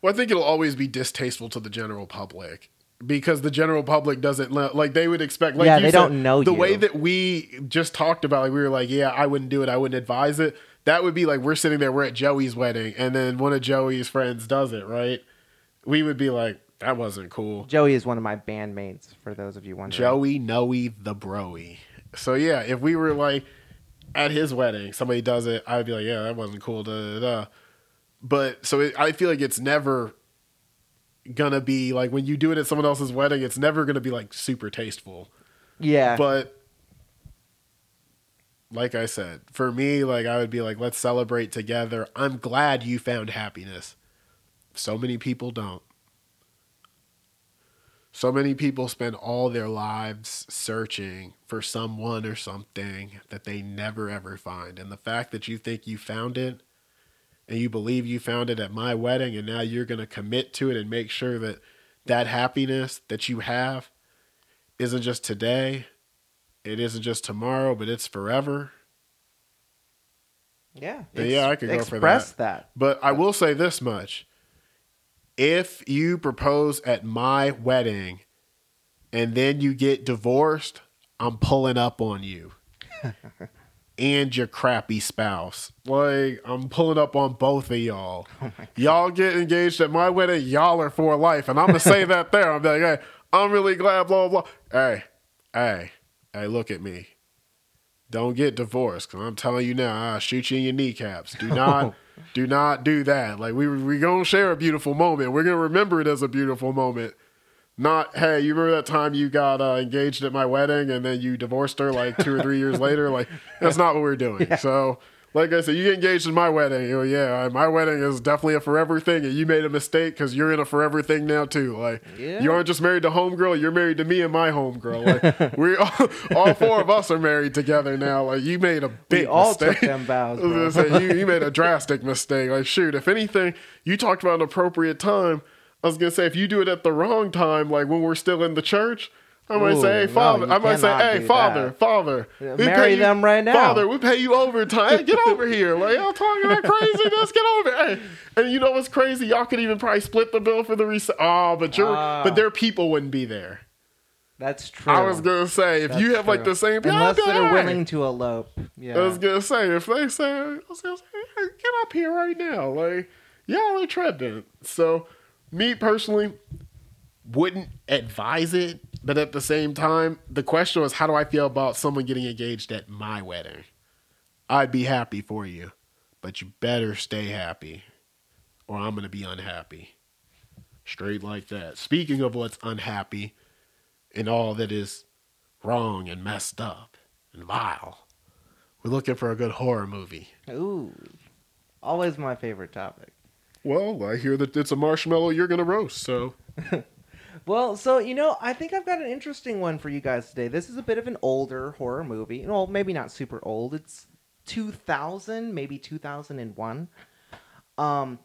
well, I think it'll always be distasteful to the general public because the general public doesn't like they would expect. Like Yeah, you they said, don't know the you. way that we just talked about. Like we were like, yeah, I wouldn't do it. I wouldn't advise it. That would be like we're sitting there, we're at Joey's wedding, and then one of Joey's friends does it, right? We would be like, that wasn't cool. Joey is one of my bandmates, for those of you wondering. Joey Noe the Broy. So yeah, if we were like at his wedding, somebody does it, I'd be like, yeah, that wasn't cool. Da, da, da. But so it, I feel like it's never gonna be like when you do it at someone else's wedding, it's never gonna be like super tasteful. Yeah. But like I said, for me, like I would be like, let's celebrate together. I'm glad you found happiness. So many people don't. So many people spend all their lives searching for someone or something that they never ever find. And the fact that you think you found it and you believe you found it at my wedding and now you're going to commit to it and make sure that that happiness that you have isn't just today, it isn't just tomorrow, but it's forever. yeah. Yeah, I could go for Express that. But I will say this much. If you propose at my wedding and then you get divorced, I'm pulling up on you. and your crappy spouse. Like, I'm pulling up on both of y'all. Oh y'all get engaged at my wedding, y'all are for life. And I'm to say that there. I'm like, hey, I'm really glad, blah, blah, blah. Hey, hey, hey, look at me. Don't get divorced, because I'm telling you now, I'll shoot you in your kneecaps. Do not, do not do that. Like we we gonna share a beautiful moment. We're gonna remember it as a beautiful moment. Not, hey, you remember that time you got uh, engaged at my wedding and then you divorced her like two or three years later? Like that's not what we're doing. So, like I said, you get engaged in my wedding. You know, yeah, my wedding is definitely a forever thing, and you made a mistake because you're in a forever thing now too. Like Yeah. you aren't just married to homegirl, you're married to me and my homegirl. Like we all, all four of us are married together now. Like you made a big We all mistake. took them vows, you, you made a drastic mistake. Like, shoot, if anything, you talked about an appropriate time. I was gonna say, if you do it at the wrong time, like when we're still in the church, I might Ooh, say, hey, father. you I might say, hey, father, that. father. Yeah, we marry pay you- them right now. Father, we pay you overtime. Hey, get over here. Like, y'all talking that crazy. Just get over here. Hey. And you know what's crazy? Y'all could even probably split the bill for the reset. Oh, but your Ah. but their people wouldn't be there. That's true. I was gonna say if you That's have like the same unless I'd they're willing to elope. Yeah. I was gonna say if they say, I was gonna say, hey, get up here right now, like y'all are tripping. So, me personally, wouldn't advise it, but at the same time, the question was, how do I feel about someone getting engaged at my wedding? I'd be happy for you, but you better stay happy, or I'm gonna be unhappy. Straight like that. Speaking of what's unhappy, and all that is wrong and messed up and vile. We're looking for a good horror movie. Ooh. Always my favorite topic. Well, I hear that it's a marshmallow you're going to roast, so. Well, so you know, I think I've got an interesting one for you guys today. This is a bit of an older horror movie. Well, maybe not super old. It's 2000, maybe 2001. Um,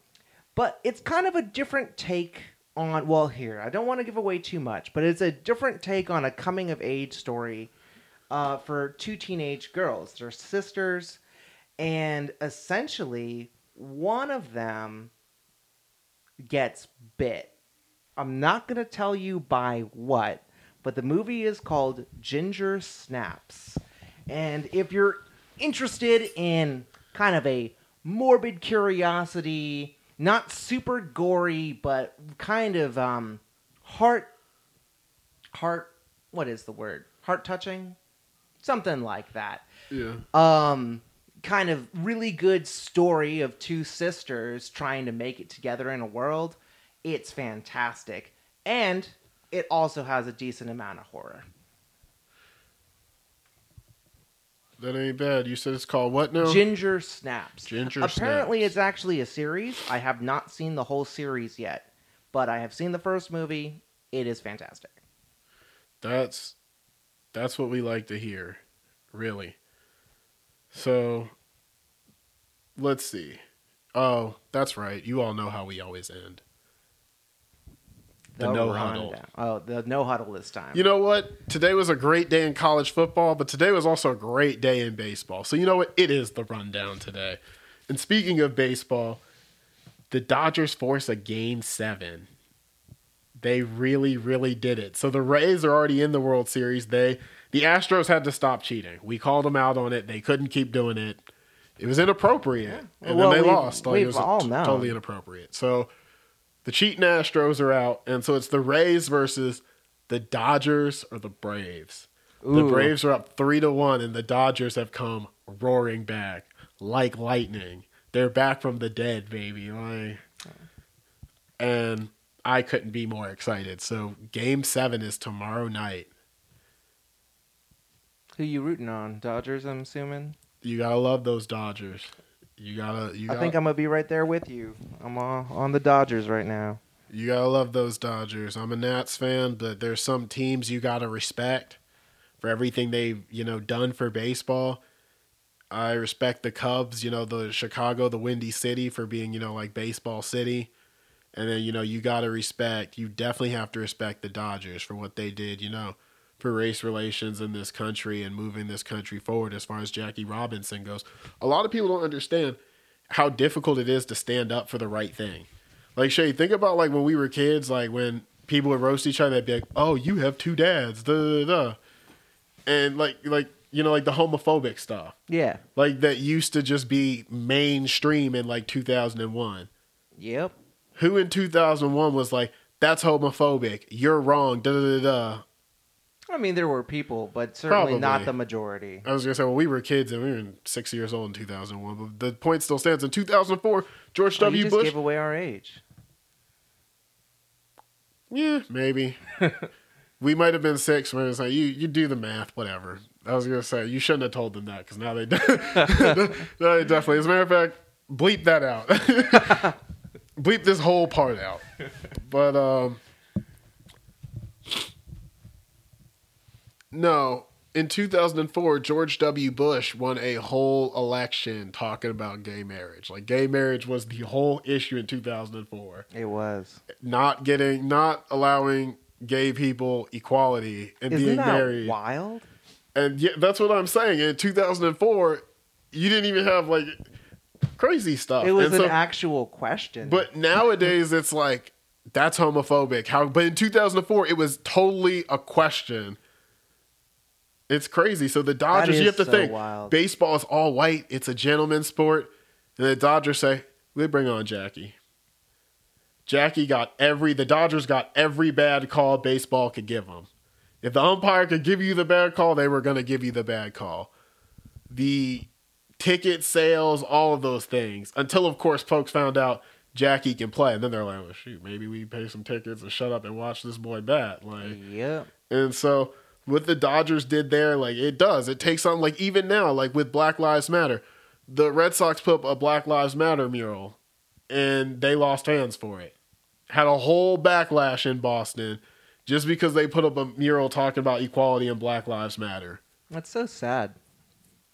but it's kind of a different take on. Well, here I don't want to give away too much, but it's a different take on a coming of age story uh, for two teenage girls. They're sisters, and essentially one of them gets bit. I'm not going to tell you by what, but the movie is called Ginger Snaps. And if you're interested in kind of a morbid curiosity, not super gory, but kind of um, heart, heart, what is the word? Heart touching? Something like that Yeah. um kind of really good story of two sisters trying to make it together in a world it's fantastic and it also has a decent amount of horror That ain't bad. You said it's called what now? ginger snaps Ginger Snaps. apparently Snaps. it's actually a series i have not seen the whole series yet but i have seen the first movie it is fantastic That's that's what we like to hear, really. So let's see. Oh, that's right. You all know how we always end. The oh, no huddle. oh the no huddle this time You know what? Today was a great day in college football, but today was also a great day in baseball. So you know what? It is the rundown today. And speaking of baseball, the Dodgers force a game seven. They really, really did it. So the Rays are already in the World Series. They the Astros had to stop cheating. We called them out on it. They couldn't keep doing it. It was inappropriate. And Well, then they lost. Like, it was all known. totally inappropriate. So the cheating Astros are out, and so it's the Rays versus the Dodgers or the Braves. The Braves are up three to one, and the Dodgers have come roaring back like lightning. They're back from the dead, baby. Like, and I couldn't be more excited. So Game Seven is tomorrow night. Who you rooting on dodgers i'm assuming You gotta love those Dodgers. You gotta. You i gotta, think i'm gonna be right there with you i'm uh, on the dodgers right now You gotta love those Dodgers. I'm a Nats fan, but there's some teams you gotta respect for everything they've you know done for baseball. I respect the Cubs, you know, the Chicago, the Windy City for being you know like baseball city, and then you know you gotta respect. You definitely have to respect the Dodgers for what they did. You know. For race relations in this country and moving this country forward, as far as Jackie Robinson goes, a lot of people don't understand how difficult it is to stand up for the right thing. Like Shay, think about like when we were kids, like when people would roast each other, they'd be like, "Oh, you have two dads," da da da, and like like you know like the homophobic stuff, yeah like that used to just be mainstream in like 2001. yep Who in 2001 was like, "That's homophobic. You're wrong." Da da da da. I mean, there were people, but certainly not the majority. I was gonna say, well, we were kids and we were six years old in 2001, but the point still stands. In 2004, George Oh, W. you just Bush gave away our age. Yeah, maybe. we might have been six. When it's like you, you do the math, whatever. I was gonna say you shouldn't have told them that because now they, now they definitely. As a matter of fact, bleep that out. bleep this whole part out. But um, no. In 2004, George W. Bush won a whole election talking about gay marriage. Like gay marriage was the whole issue in 2004 It was. not getting not allowing gay people equality and Isn't being that married. wild? And yeah, that's what I'm saying. In 2004, you didn't even have like crazy stuff. It was And an so- actual question. But nowadays, it's like that's homophobic. How? But in 2004, it was totally a question. It's crazy. So the Dodgers, you have to so think, wild. baseball is all white. It's a gentleman's sport, and the Dodgers say, "We bring on Jackie." Jackie got every. The Dodgers got every bad call baseball could give them. If the umpire could give you the bad call, they were going to give you the bad call. The ticket sales, all of those things. Until, of course, folks found out Jackie can play, and then they're like, "Well, shoot, maybe we pay some tickets and shut up and watch this boy bat." Like, yep. and so what the Dodgers did there, like it does. It takes on like even now, like with Black Lives Matter, the Red Sox put up a Black Lives Matter mural, and they lost fans for it. Had a whole backlash in Boston just because they put up a mural talking about equality and Black Lives Matter. That's so sad.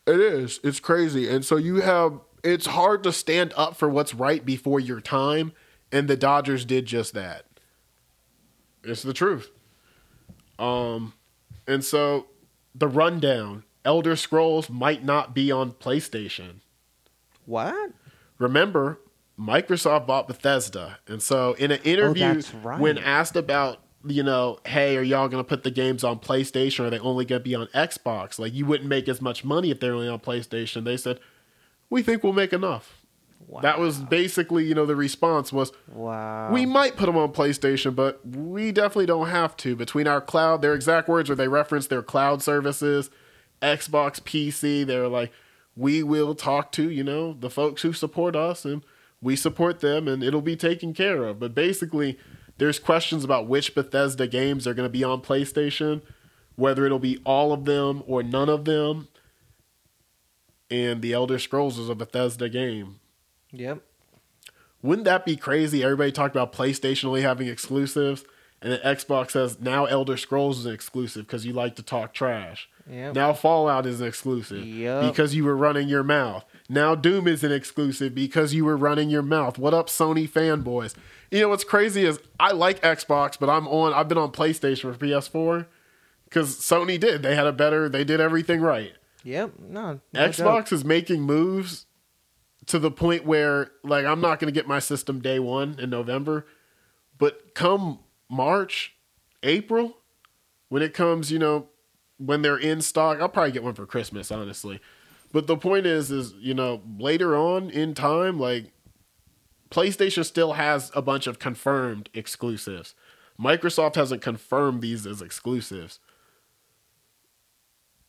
It is. It's crazy. And so you have it's hard to stand up for what's right before your time, and the Dodgers did just that. It's the truth. Um and so the rundown, Elder Scrolls might not be on PlayStation. What? Remember, Microsoft bought Bethesda. And so in an oh, interview Oh, right. when asked about you know, hey, are y'all going to put the games on PlayStation? Or are they only going to be on Xbox? Like, you wouldn't make as much money if they're only on PlayStation. They said, we think we'll make enough. Wow. That was basically, you know, the response was, wow. we might put them on PlayStation, but we definitely don't have to. Between our cloud, their exact words where they reference their cloud services, Xbox, PC, they're like, we will talk to, you know, the folks who support us and we support them and it'll be taken care of. But basically, there's questions about which Bethesda games are going to be on PlayStation, whether it'll be all of them or none of them. And The Elder Scrolls is a Bethesda game. Yep. Wouldn't that be crazy? Everybody talked about PlayStation only having exclusives, and then Xbox says now Elder Scrolls is an exclusive because you like to talk trash. Yep. Now Fallout is an exclusive Yep. because you were running your mouth. Now Doom is an exclusive because you were running your mouth. What up, Sony fanboys? You know what's crazy is I like Xbox, but I'm on. I've been on PlayStation for PS4 because Sony did. They had a better. They did everything right. Yep. No. no Xbox joke. is making moves to the point where like I'm not going to get my system day 1 in November, but come March, April when it comes, you know, when they're in stock, I'll probably get one for Christmas, honestly. But the point is is, you know, later on in time like PlayStation still has a bunch of confirmed exclusives. Microsoft hasn't confirmed these as exclusives.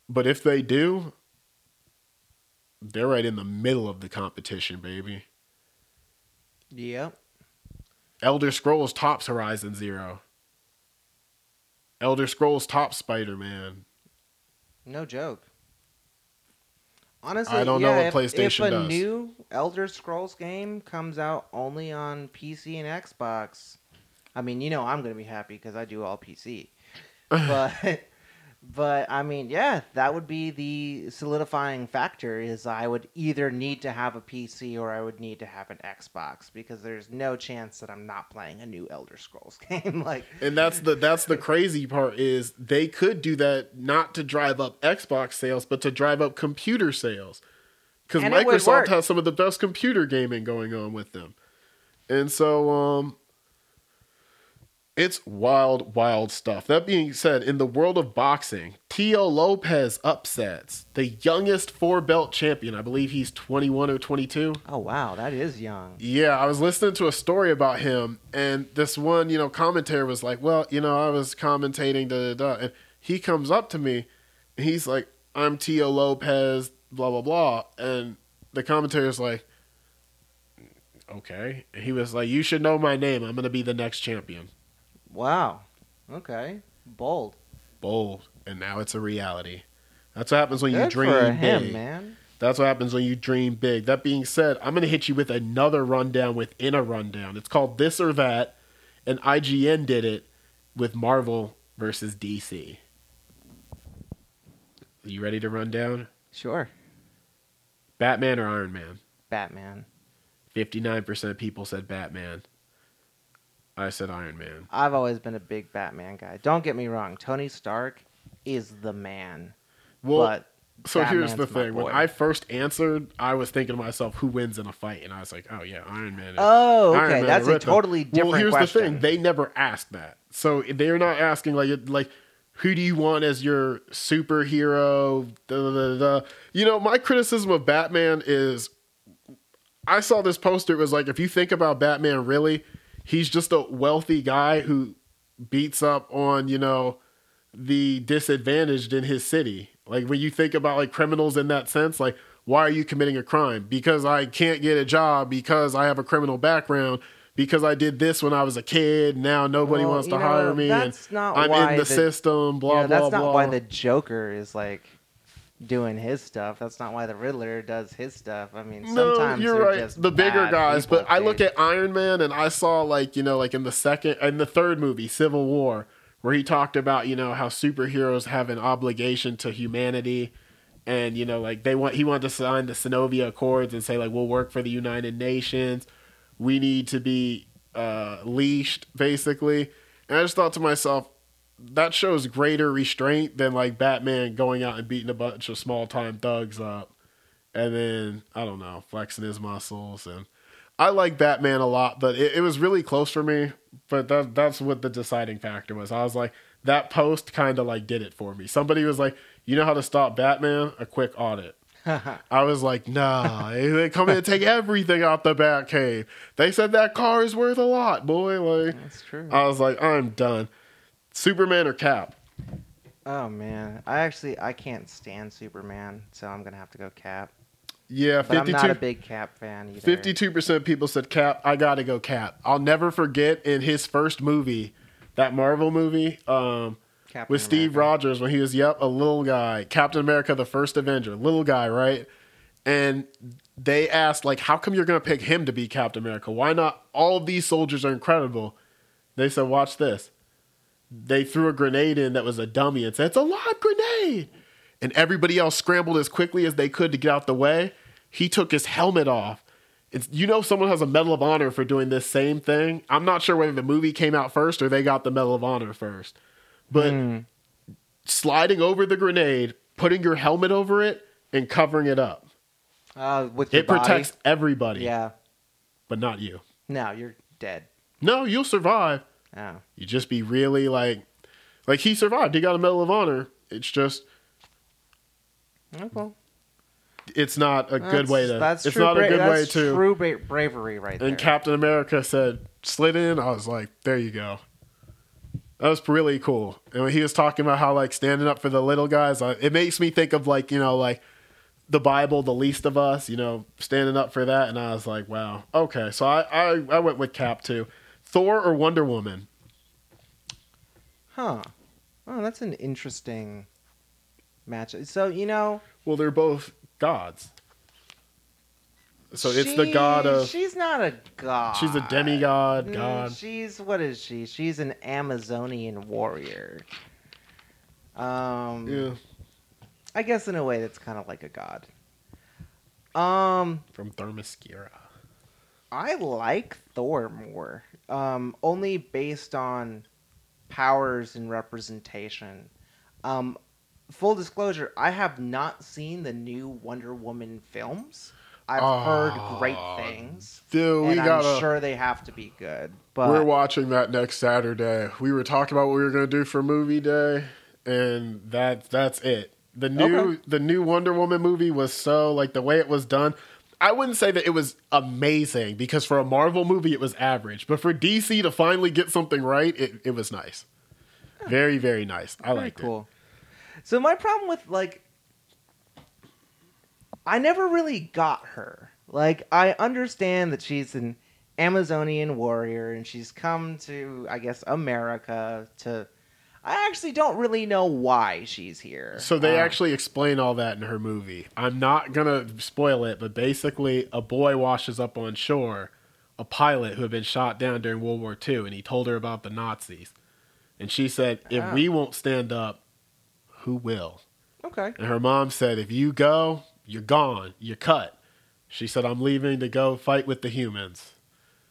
But if they do, they're right in the middle of the competition, baby. Yep. Elder Scrolls tops Horizon Zero. Elder Scrolls tops Spider Man. No joke. Honestly, I don't know what if- PlayStation if a does. new Elder Scrolls game comes out only on PC and Xbox, I mean, you know, I'm gonna be happy because I do all PC. But, but I mean, yeah, that would be the solidifying factor. Is I would either need to have a PC or I would need to have an Xbox because there's no chance that I'm not playing a new Elder Scrolls game. like, And that's the that's the crazy part is they could do that not to drive up Xbox sales, but to drive up computer sales. Because And it would work. Microsoft has some of the best computer gaming going on with them. And so um it's wild, wild stuff. That being said, in the world of boxing, Tio Lopez upsets the youngest four belt champion. I believe he's 21 or 22. oh wow, that is young. Yeah, I was listening to a story about him, and this one, you know, commentator was like, "Well, you know, I was commentating, da da da," and he comes up to me, and he's like, "I'm Tio Lopez, blah blah blah," and the commentator's like, "Okay," and he was like, "You should know my name. I'm gonna be the next champion." Wow. Okay. Bold. Bold, and now it's a reality. That's what happens when you dream for him, big. man. That's what happens when you dream big. That being said, I'm going to hit you with another rundown within a rundown. It's called This or That, and IGN did it with Marvel versus DC. Are you ready to run down? Sure. Batman or Iron Man? Batman. 59% of people said Batman. I said Iron Man. I've always been a big Batman guy. Don't get me wrong. Tony Stark is the man. Well, but so here's the Batman's thing: when. I first answered, I was thinking to myself, "Who wins in a fight?" And I was like, "Oh yeah, Iron Man." is- Oh, okay. Man That's a totally different Well, here's question. the thing: they never asked that, so they're not asking like like who do you want as your superhero? Da, da, da. You know, my criticism of Batman is, I saw this poster. It was like, if you think about Batman, really, he's just a wealthy guy who beats up on you know the disadvantaged in his city. Like when you think about like criminals in that sense, like why are you committing a crime? Because I can't get a job because I have a criminal background. Because I did this when I was a kid. Now nobody Well, why to know, hire me, and I'm in the, the- system. Blah know, blah that's not blah. why the Joker is like doing his stuff. That's not why the Riddler does his stuff. I mean, no, sometimes you're right. The bigger guys, but I look at Iron Man and I saw like you know like in the second in the third movie, Civil War, where he talked about you know how superheroes have an obligation to humanity, and you know like they want he wanted to sign the Sokovia Accords and say like we'll work for the United Nations, we need to be uh, leashed basically, and I just thought to myself. That shows greater restraint than like Batman going out and beating a bunch of small time thugs up and then I don't know, flexing his muscles. And I like Batman a lot, but it, it was really close for me. But that that's what the deciding factor was. I was like, that post kind of like did it for me. Somebody was like, you know how to stop Batman? A quick audit. I was like, nah, they come in and take everything out the Batcave. They said that car is worth a lot, boy. Like, That's true. I was like, I'm done. Superman or Cap? oh man, I actually I can't stand Superman, so I'm gonna have to go Cap. Yeah, But I'm not 52 a big Cap fan either. Fifty-two percent of people said Cap. I gotta go Cap. I'll never forget in his first movie, that Marvel movie, um, Captain with Steve America. Rogers when he was yep a little guy, Captain America, the first Avenger, little guy, right? And they asked like, how come you're gonna pick him to be Captain America? Why not? All of these soldiers are incredible. They said, watch this. They threw a grenade in that was a dummy and said, it's a live grenade. And everybody else scrambled as quickly as they could to get out the way. He took his helmet off. It's, you know, someone has a Medal of Honor for doing this same thing. I'm not sure whether the movie came out first or they got the Medal of Honor first. But Hmm. sliding over the grenade, putting your helmet over it, and covering it up. Uh, with it protects body. everybody, Yeah. but not you. No, you're dead. No, you'll survive. Oh. You just be really like, like he survived. He got a Medal of Honor. It's just, Okay. Mm. it's not a good way to. That's it's true not a good way that's to. True bra- bravery, right there. And Captain America said, slid in. I was like, there you go. That was really cool. And when he was talking about how like standing up for the little guys, I, it makes me think of like you know like the Bible, the least of us, you know, standing up for that. And I was like, wow, okay. So I I, I went with Cap too. Thor or Wonder Woman? Huh. Oh, that's an interesting match. So you know, Well, they're both gods. So it's the god of. She's not a god. She's a demigod, Mm, god. She's what is she? She's an Amazonian warrior. Um, Yeah, I guess in a way that's kind of like a god. Um, from Themyscira. I like Thor more, um, only based on powers and representation. Um, full disclosure, I have not seen the new Wonder Woman films. I've heard great Oh, things, Dude, we and gotta. I'm sure they have to be good. But we're watching that next Saturday. We were talking about what we were gonna do for movie day, and that that's it. The new Okay. the new Wonder Woman movie was so like the way it was done. I wouldn't say that it was amazing because for a Marvel movie it was average, but for DC to finally get something right, it, it was nice. Very very nice. I Very liked it. cool. So my problem with like I never really got her. Like I understand that she's an Amazonian warrior and she's come to I guess America to I actually don't really know why she's here. So they Um, actually explain all that in her movie. I'm not gonna spoil it, but basically, a boy washes up on shore, a pilot who had been shot down during World War II, and he told her about the Nazis, and she said, "If Ah. we won't stand up, who will?" Okay. And her mom said, "If you go, you're gone. You're cut." She said, "I'm leaving to go fight with the humans."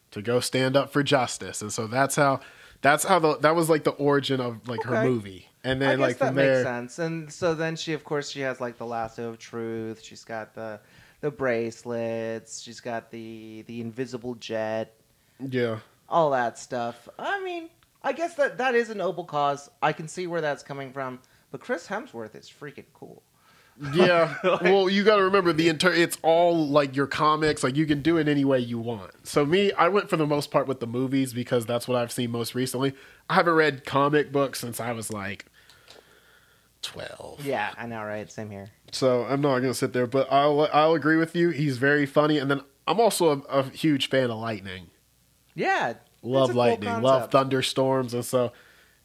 to go stand up for justice, and so that's how that's how the that was like the origin of like her movie, and then like that from makes there, sense. And so then she, of course, she has like the lasso of truth. She's got the the bracelets. She's got the the invisible jet. yeah, All that stuff. I mean, I guess that that is a noble cause. I can see where that's coming from. But Chris Hemsworth is freaking cool. Yeah. well, you got to remember the entire. It's all like your comics. Like you can do it any way you want. So me, I went for the most part with the movies because that's what I've seen most recently. I haven't read comic books since I was like twelve. Yeah, I know, right? Same here. So I'm not gonna sit there, but I'll I'll agree with you. He's very funny, and then I'm also a, a huge fan of lightning. Yeah, Love a cool lightning, love thunderstorms, and so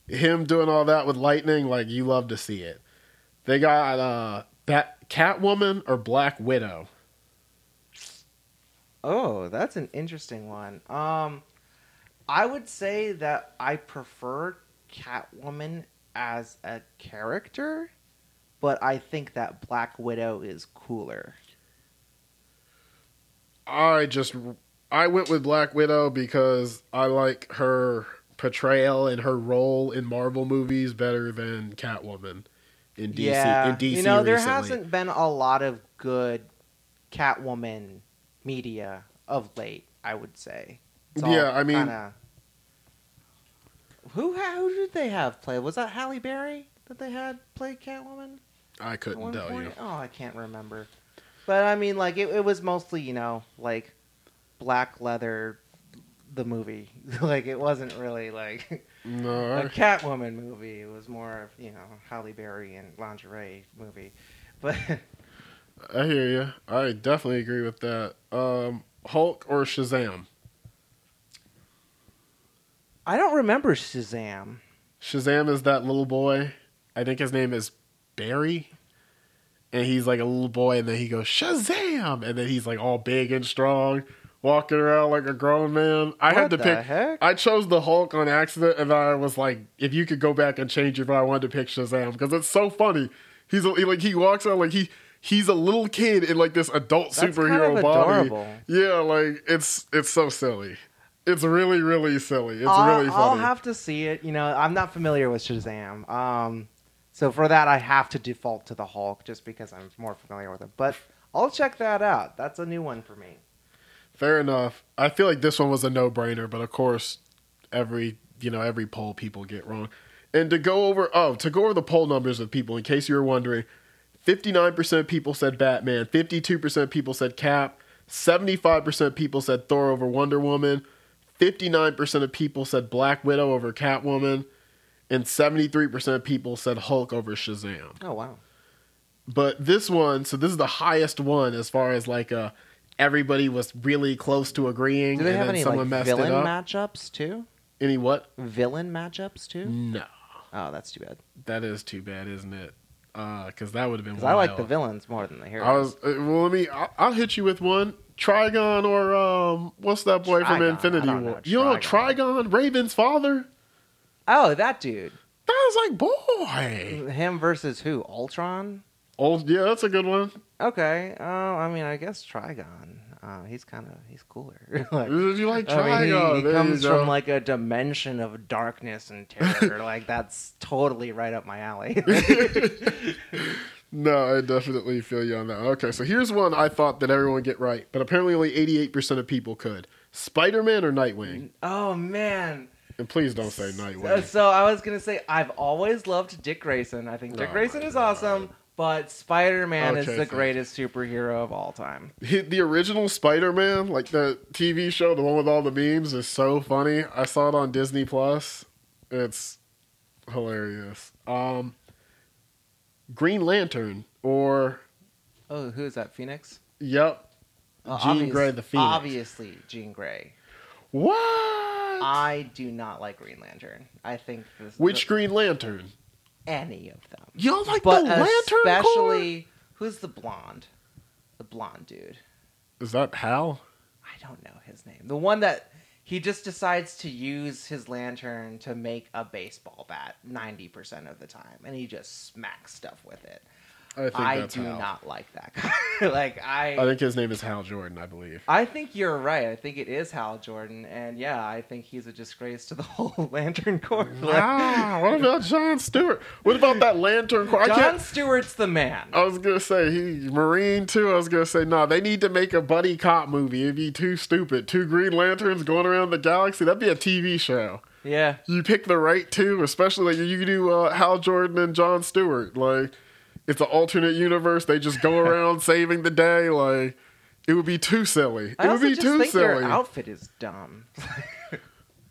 him doing all that with lightning, like you love to see it. They got uh that Catwoman or Black Widow. Oh, that's an interesting one. Um, I would say that I prefer Catwoman as a character, but I think that Black Widow is cooler. I just I went with Black Widow because I like her portrayal and her role in Marvel movies better than Catwoman in DC. yeah, in DC you know there recently. hasn't been a lot of good Catwoman media of late. I would say. Yeah, I mean- kinda- who who did they have play? Was that Halle Berry that they had play Catwoman? I couldn't tell point? you. Oh, I can't remember. But I mean, like it, it was mostly you know like black leather, the movie. like it wasn't really like No, a Catwoman movie. It was more of you know Halle Berry and lingerie movie. But I hear you. I definitely agree with that. Um, Hulk or Shazam? I don't remember Shazam. Shazam is that little boy. I think his name is Barry. And he's like a little boy, and then he goes Shazam, and then he's like all big and strong, walking around like a grown man. I What had to the pick. heck? I chose the Hulk on accident, and I was like, if you could go back and change it, if I wanted to pick Shazam, because it's so funny. He's a, he, like he walks around like he he's a little kid in like this adult That's superhero kind of body. Yeah, like it's it's so silly. It's really really silly. It's I'll, really funny. I'll have to see it. You know, I'm not familiar with Shazam. Um, so for that, I have to default to the Hulk just because I'm more familiar with him. But I'll check that out. That's a new one for me. Fair enough. I feel like this one was a no brainer, but of course, every you know every poll people get wrong. And to go over oh to go over the poll numbers of people in case you were wondering, fifty nine percent of people said Batman, fifty two percent of people said Cap, seventy five percent people said Thor over Wonder Woman, fifty nine percent of people said Black Widow over Catwoman, and seventy three percent of people said Hulk over Shazam. Oh wow. But this one, so this is the highest one as far as like uh everybody was really close to agreeing. Do they and have then any someone like messed villain it up. matchups too? Any what? Villain matchups too? No, Oh, that's too bad. that is too bad, isn't it? Because that would have been. Because I like the wild. villains more than the heroes. I was uh, well. Let me. I'll, I'll hit you with one. Trigon or um, what's that boy from Trigon, Infinity I don't War? You know Trigon. Trigon, Raven's father? oh, that dude. That was like boy. Him versus who? Ultron. Oh yeah, that's a good one. Okay. Oh, I mean, I guess Trigon. Uh, he's kind of he's cooler. like, You like I mean, he- Trigon? he, comes from like a dimension of darkness and terror. like that's totally right up my alley. No, I definitely feel you on that. Okay, so here's one I thought that everyone would get right, but apparently only 88% of people could. Spider-Man or Nightwing? oh man. And please don't say Nightwing. so I was gonna say I've always loved Dick Grayson. I think Dick Oh Grayson is awesome, but Spider Man is the fine. greatest superhero of all time. He- The original Spider-Man, like the TV show, the one with all the memes, is so funny. I saw it on Disney Plus. It's hilarious. Um, Green Lantern or Oh, who is that? Phoenix. yep, Uh, Jean Grey the Phoenix. Obviously, Jean Grey. what? I do not like Green Lantern. I think this Which Green Lantern? Any of them, You don't like but the Lantern Corps? especially who's the blonde, the blonde dude. Is that Hal? I don't know his name. The one that he just decides to use his lantern to make a baseball bat 90% of the time and he just smacks stuff with it. I think I do Hal. not like that guy. like I, I think his name is Hal Jordan, I believe. I think you're right. I think it is Hal Jordan, and yeah, I think he's a disgrace to the whole Lantern Corps. Ah, what about John Stewart? What about that Lantern Corps? John. Stewart's the man. I was gonna say he Marine too. I was gonna say no. they need to make a buddy cop movie. It'd be too stupid. Two Green Lanterns going around the galaxy. That'd be a TV show. Yeah, You pick the right two, especially like you do uh, Hal Jordan and John Stewart. Like it's an alternate universe. They just go around saving the day. Like it would be too silly. I it would be just too think silly. their outfit is dumb.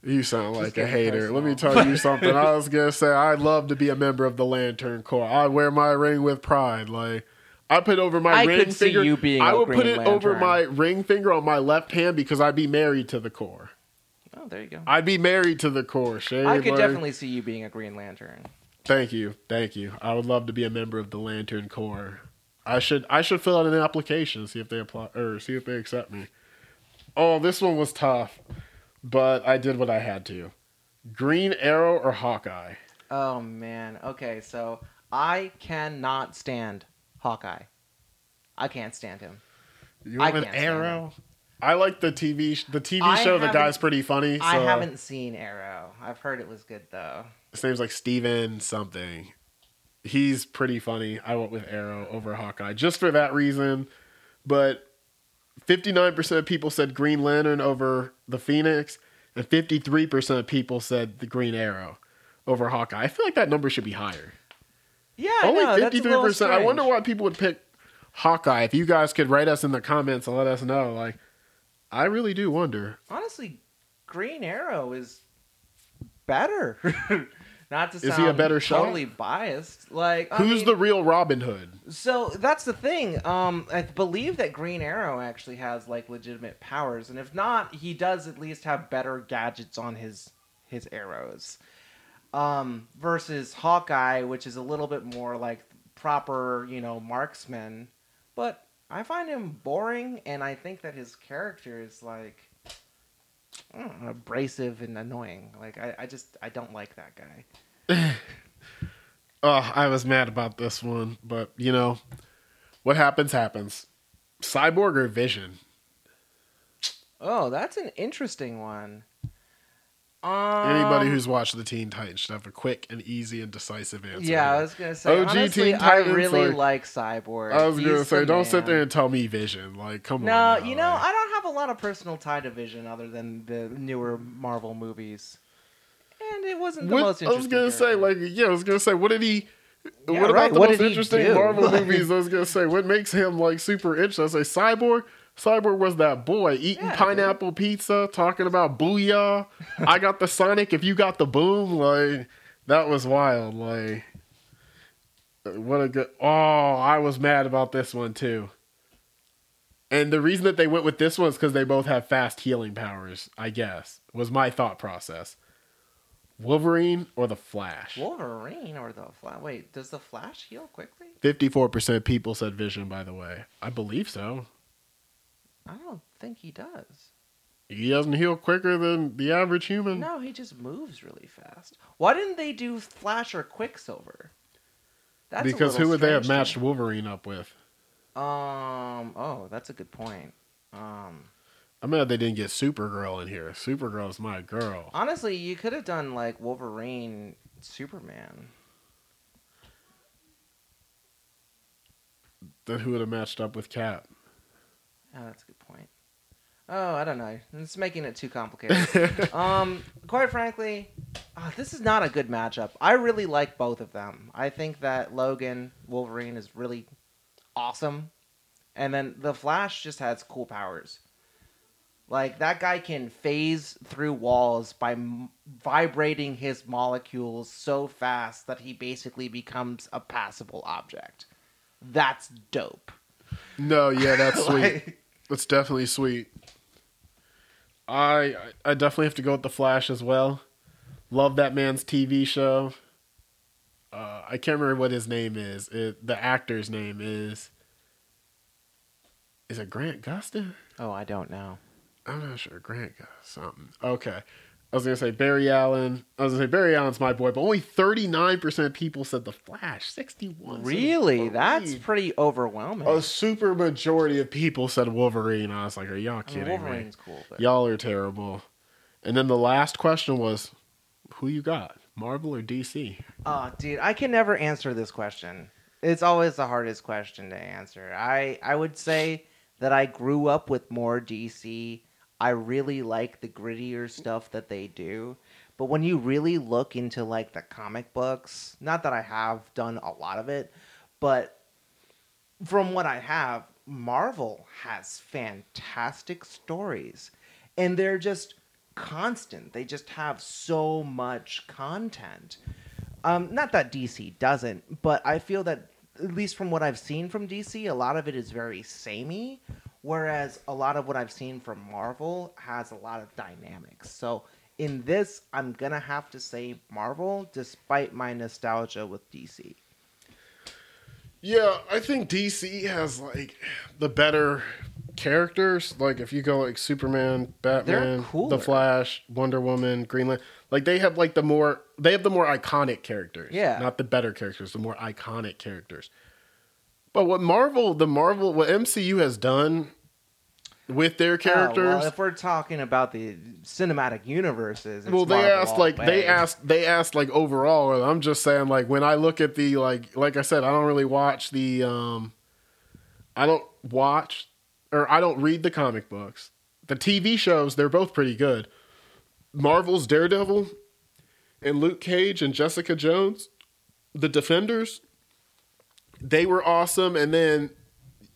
You sound like a hater. Let me tell you something. I was gonna say I'd love to be a member of the Lantern Corps. I'd wear my ring with pride. Like I put over my I ring could see finger. you being I would put it over my ring finger on my left hand because I'd be married to the Corps. oh, there you go. I'd be married to the Corps. Shane. I could Like, definitely see you being a Green Lantern. Thank you, thank you. I would love to be a member of the Lantern Corps. I should I should fill out an application see if they apply or see if they accept me. Oh, this one was tough, but I did what I had to. Green Arrow or Hawkeye? Oh man. Okay, so I cannot stand Hawkeye. I can't stand him. You I have an Arrow? I like the TV sh- the TV I show. The guy's pretty funny. So I haven't seen Arrow. I've heard it was good though. His name's like Steven something. He's pretty funny. I went with Arrow over Hawkeye just for that reason. But 59% of people said Green Lantern over the Phoenix, and 53% of people said the Green Arrow over Hawkeye. I feel like that number should be higher. Yeah, Only a little 53%. I wonder why people would pick Hawkeye. If you guys could write us in the comments and let us know, like, I really do wonder. Honestly, Green Arrow is better. Not to he a sound better shot? totally biased. Like I Who's mean- the real Robin Hood? So that's the thing. Um, I believe that Green Arrow actually has like legitimate powers, and if not, he does at least have better gadgets on his his arrows. Um, versus Hawkeye, which is a little bit more like proper, you know, marksman. But I find him boring, and I think that his character is like know, abrasive and annoying. Like I, I just I don't like that guy. Oh, I was mad about this one, but you know, what happens happens. Cyborg or Vision? Oh, that's an interesting one. Um, Anybody who's watched the Teen Titans should have a quick and easy and decisive answer. Yeah, I was gonna say. OG honestly, Teen I really like- like Cyborg. I was gonna say, don't sit there and tell me Vision. Like, come No, on. No, you know, like- I don't have a lot of personal tie to Vision other than the newer Marvel movies, and it wasn't the What- most Interesting I was gonna say, like, yeah, I was gonna say, what did he? Yeah, what about right, the what most interesting? Marvel movies? I was gonna say, what makes him like super interesting? I was like, Cyborg. Cyborg was that boy eating Yeah, dude. pineapple pizza, talking about booyah. I got the Sonic. If you got the boom, like that was wild. Like, what a good. Oh, I was mad about this one too. And the reason that they went with this one is because they both have fast healing powers. I guess was my thought process. Wolverine or the Flash? Wolverine or the Flash? Wait, does the Flash heal quickly? Fifty-four percent people said Vision. By the way, I believe so. I don't think he does. He doesn't heal quicker than the average human. No, he just moves really fast. Why didn't they do Flash or Quicksilver? That's because who would they have matched. Wolverine up with? Um. Oh, that's a good point. Um. I'm mad they didn't get Supergirl in here. Supergirl's my girl. Honestly, you could have done like Wolverine, Superman. Then who would have matched up with Cap? Oh, that's a good point. Oh, I don't know. It's making it too complicated. um, quite frankly, uh, this is not a good matchup. I really like both of them. I think that Logan Wolverine is really awesome, and then the Flash just has cool powers. Like that guy can phase through walls by m- vibrating his molecules so fast that he basically becomes a passable object. That's dope. No, yeah, that's sweet. That's definitely sweet. I I definitely have to go with the Flash as well. Love that man's TV show. Uh, I can't remember what his name is. It, the actor's name is. Is it Grant Gustin? oh, I don't know. I'm not sure. Grant Gust something. Okay. I was gonna say Barry Allen. I was gonna say Barry Allen's my boy, but only thirty nine percent of people said the Flash. Sixty one. Really? That's pretty overwhelming. a super majority of people said Wolverine. I was like, are y'all I mean, kidding me? Wolverine's cool. But Y'all are terrible. And then the last question was, who you got, Marvel or DC? Oh, dude, I can never answer this question. It's always the hardest question to answer. I I would say that I grew up with more DC. I really like the grittier stuff that they do. But when you really look into like the comic books, not that I have done a lot of it, but from what I have, Marvel has fantastic stories. And they're just constant. They just have so much content. Um, not that DC doesn't, but I feel that at least from what I've seen from DC, a lot of it is very samey, whereas a lot of what I've seen from Marvel has a lot of dynamics. So in this, I'm gonna have to say Marvel, despite my nostalgia with DC. Yeah, I think DC has like the better characters. Like if you go like Superman, Batman. The Flash, Wonder Woman, Green Lantern, like they have like the more they have the more iconic characters. Yeah. not the better characters, the more iconic characters. But what Marvel, the Marvel, what MCU has done with their Oh, characters, well, if we're talking about the cinematic universes, it's well they Marvel asked like the they asked they asked like overall i'm just saying like when i look at the like like i said i don't really watch the um i don't watch or i don't read the comic books. The tv shows they're both pretty good. Marvel's daredevil and luke cage and jessica jones the defenders they were awesome and then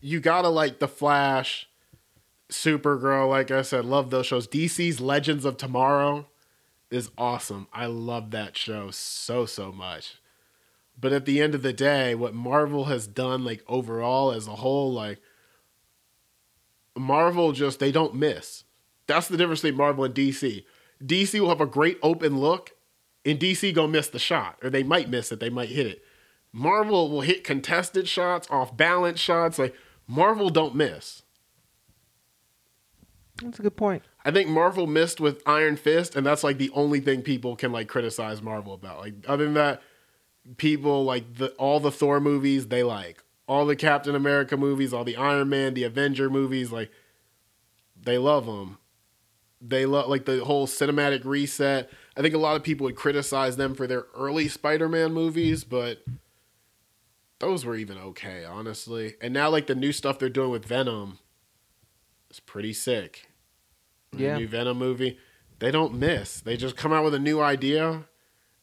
you gotta like the flash Supergirl, like I said, love those shows. DC's Legends of Tomorrow is awesome. I love that show so so much. But at the end of the day, what Marvel has done like overall as a whole like Marvel just they don't miss. That's the difference between Marvel and DC. DC will have a great open look and DC gonna miss the shot or they might miss it, they might hit it. Marvel will hit contested shots, off balance shots like Marvel don't miss. That's a good point. I think Marvel missed with Iron Fist, and that's like the only thing people can like criticize Marvel about. Like other than that, people like the all the Thor movies they like, all the Captain America movies, all the Iron Man, the Avenger movies, like they love them. They love like the whole cinematic reset. I think a lot of people would criticize them for their early Spider-Man movies, but those were even okay, honestly. And now like the new stuff they're doing with Venom is pretty sick. The Yeah. new Venom movie, they don't miss. They just come out with a new idea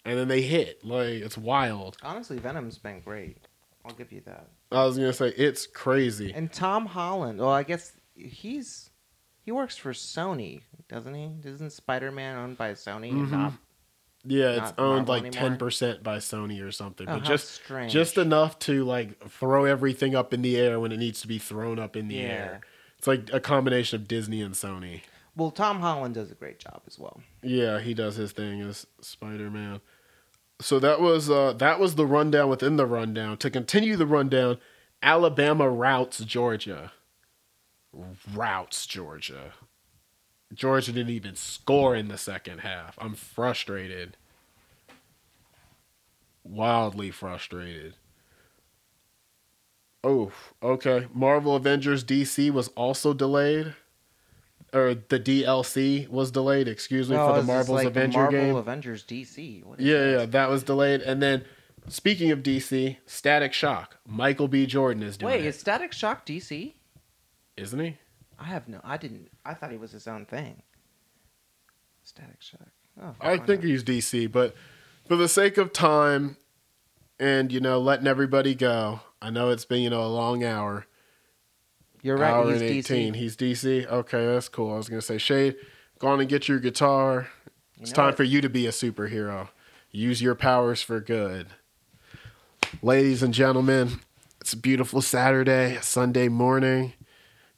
and then they hit. Like it's wild. Honestly, Venom's been great. I'll give you that. I was gonna say it's crazy. And Tom Holland. Well, I guess he's he works for Sony, doesn't he? Isn't Spider Man owned by Sony? and Mhm. Not, Yeah, it's Not owned Marvel like ten percent by Sony or something. oh, but just strange. just enough to like throw everything up in the air when it needs to be thrown up in the Yeah. air. It's like a combination of Disney and Sony. Well, Tom Holland does a great job as well. Yeah, he does his thing as Spider Man. So that was uh, that was the rundown within the rundown. To continue the rundown, Alabama routes Georgia. Routes Georgia. Georgia didn't even score in the second half. I'm frustrated. Wildly frustrated. Oh, okay. Marvel Avengers DC was also delayed. Or the DLC was delayed, excuse me, Oh, for the Marvel's like Avenger Marvel game. Avengers DC. What is Yeah, this? yeah, that was delayed. And then, speaking of DC, Static Shock. Michael B. Jordan is doing Wait, it, is Static Shock DC? isn't he? I have no. I didn't. I thought he was his own thing. Static Shock. Oh, I think he's DC, but for the sake of time and you know letting everybody go, I know it's been you know a long hour. you're right. hour He's and DC. eighteen. He's DC. Okay, that's cool. I was gonna say, Shade, go on and get your guitar. You It's time for you to be a superhero. Use your powers for good. Ladies and gentlemen, it's a beautiful Saturday, Sunday morning.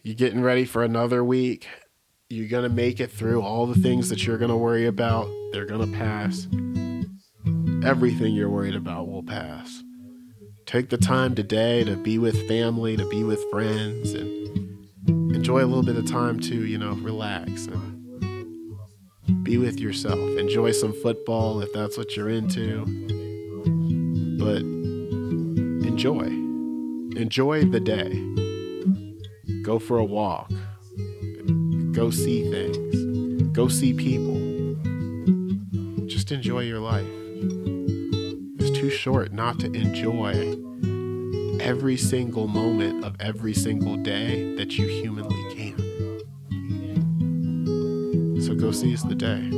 You're getting ready for another week. You're going to make it through all the things that you're going to worry about. They're going to pass. Everything you're worried about will pass. Take the time today to be with family, to be with friends, and enjoy a little bit of time to, you know, relax and Be with yourself. Enjoy some football if that's what you're into. But enjoy. Enjoy the day. Go for a walk. Go see things. Go see people. Just enjoy your life. It's too short not to enjoy every single moment of every single day that you humanly can. So go seize the day.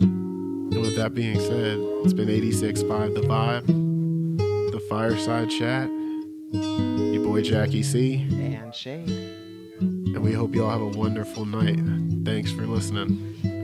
And with that being said, it's been 86.5 The Vibe, The Fireside Chat, your boy Jackie C, And Shade. and we hope you all have a wonderful night. Thanks for listening.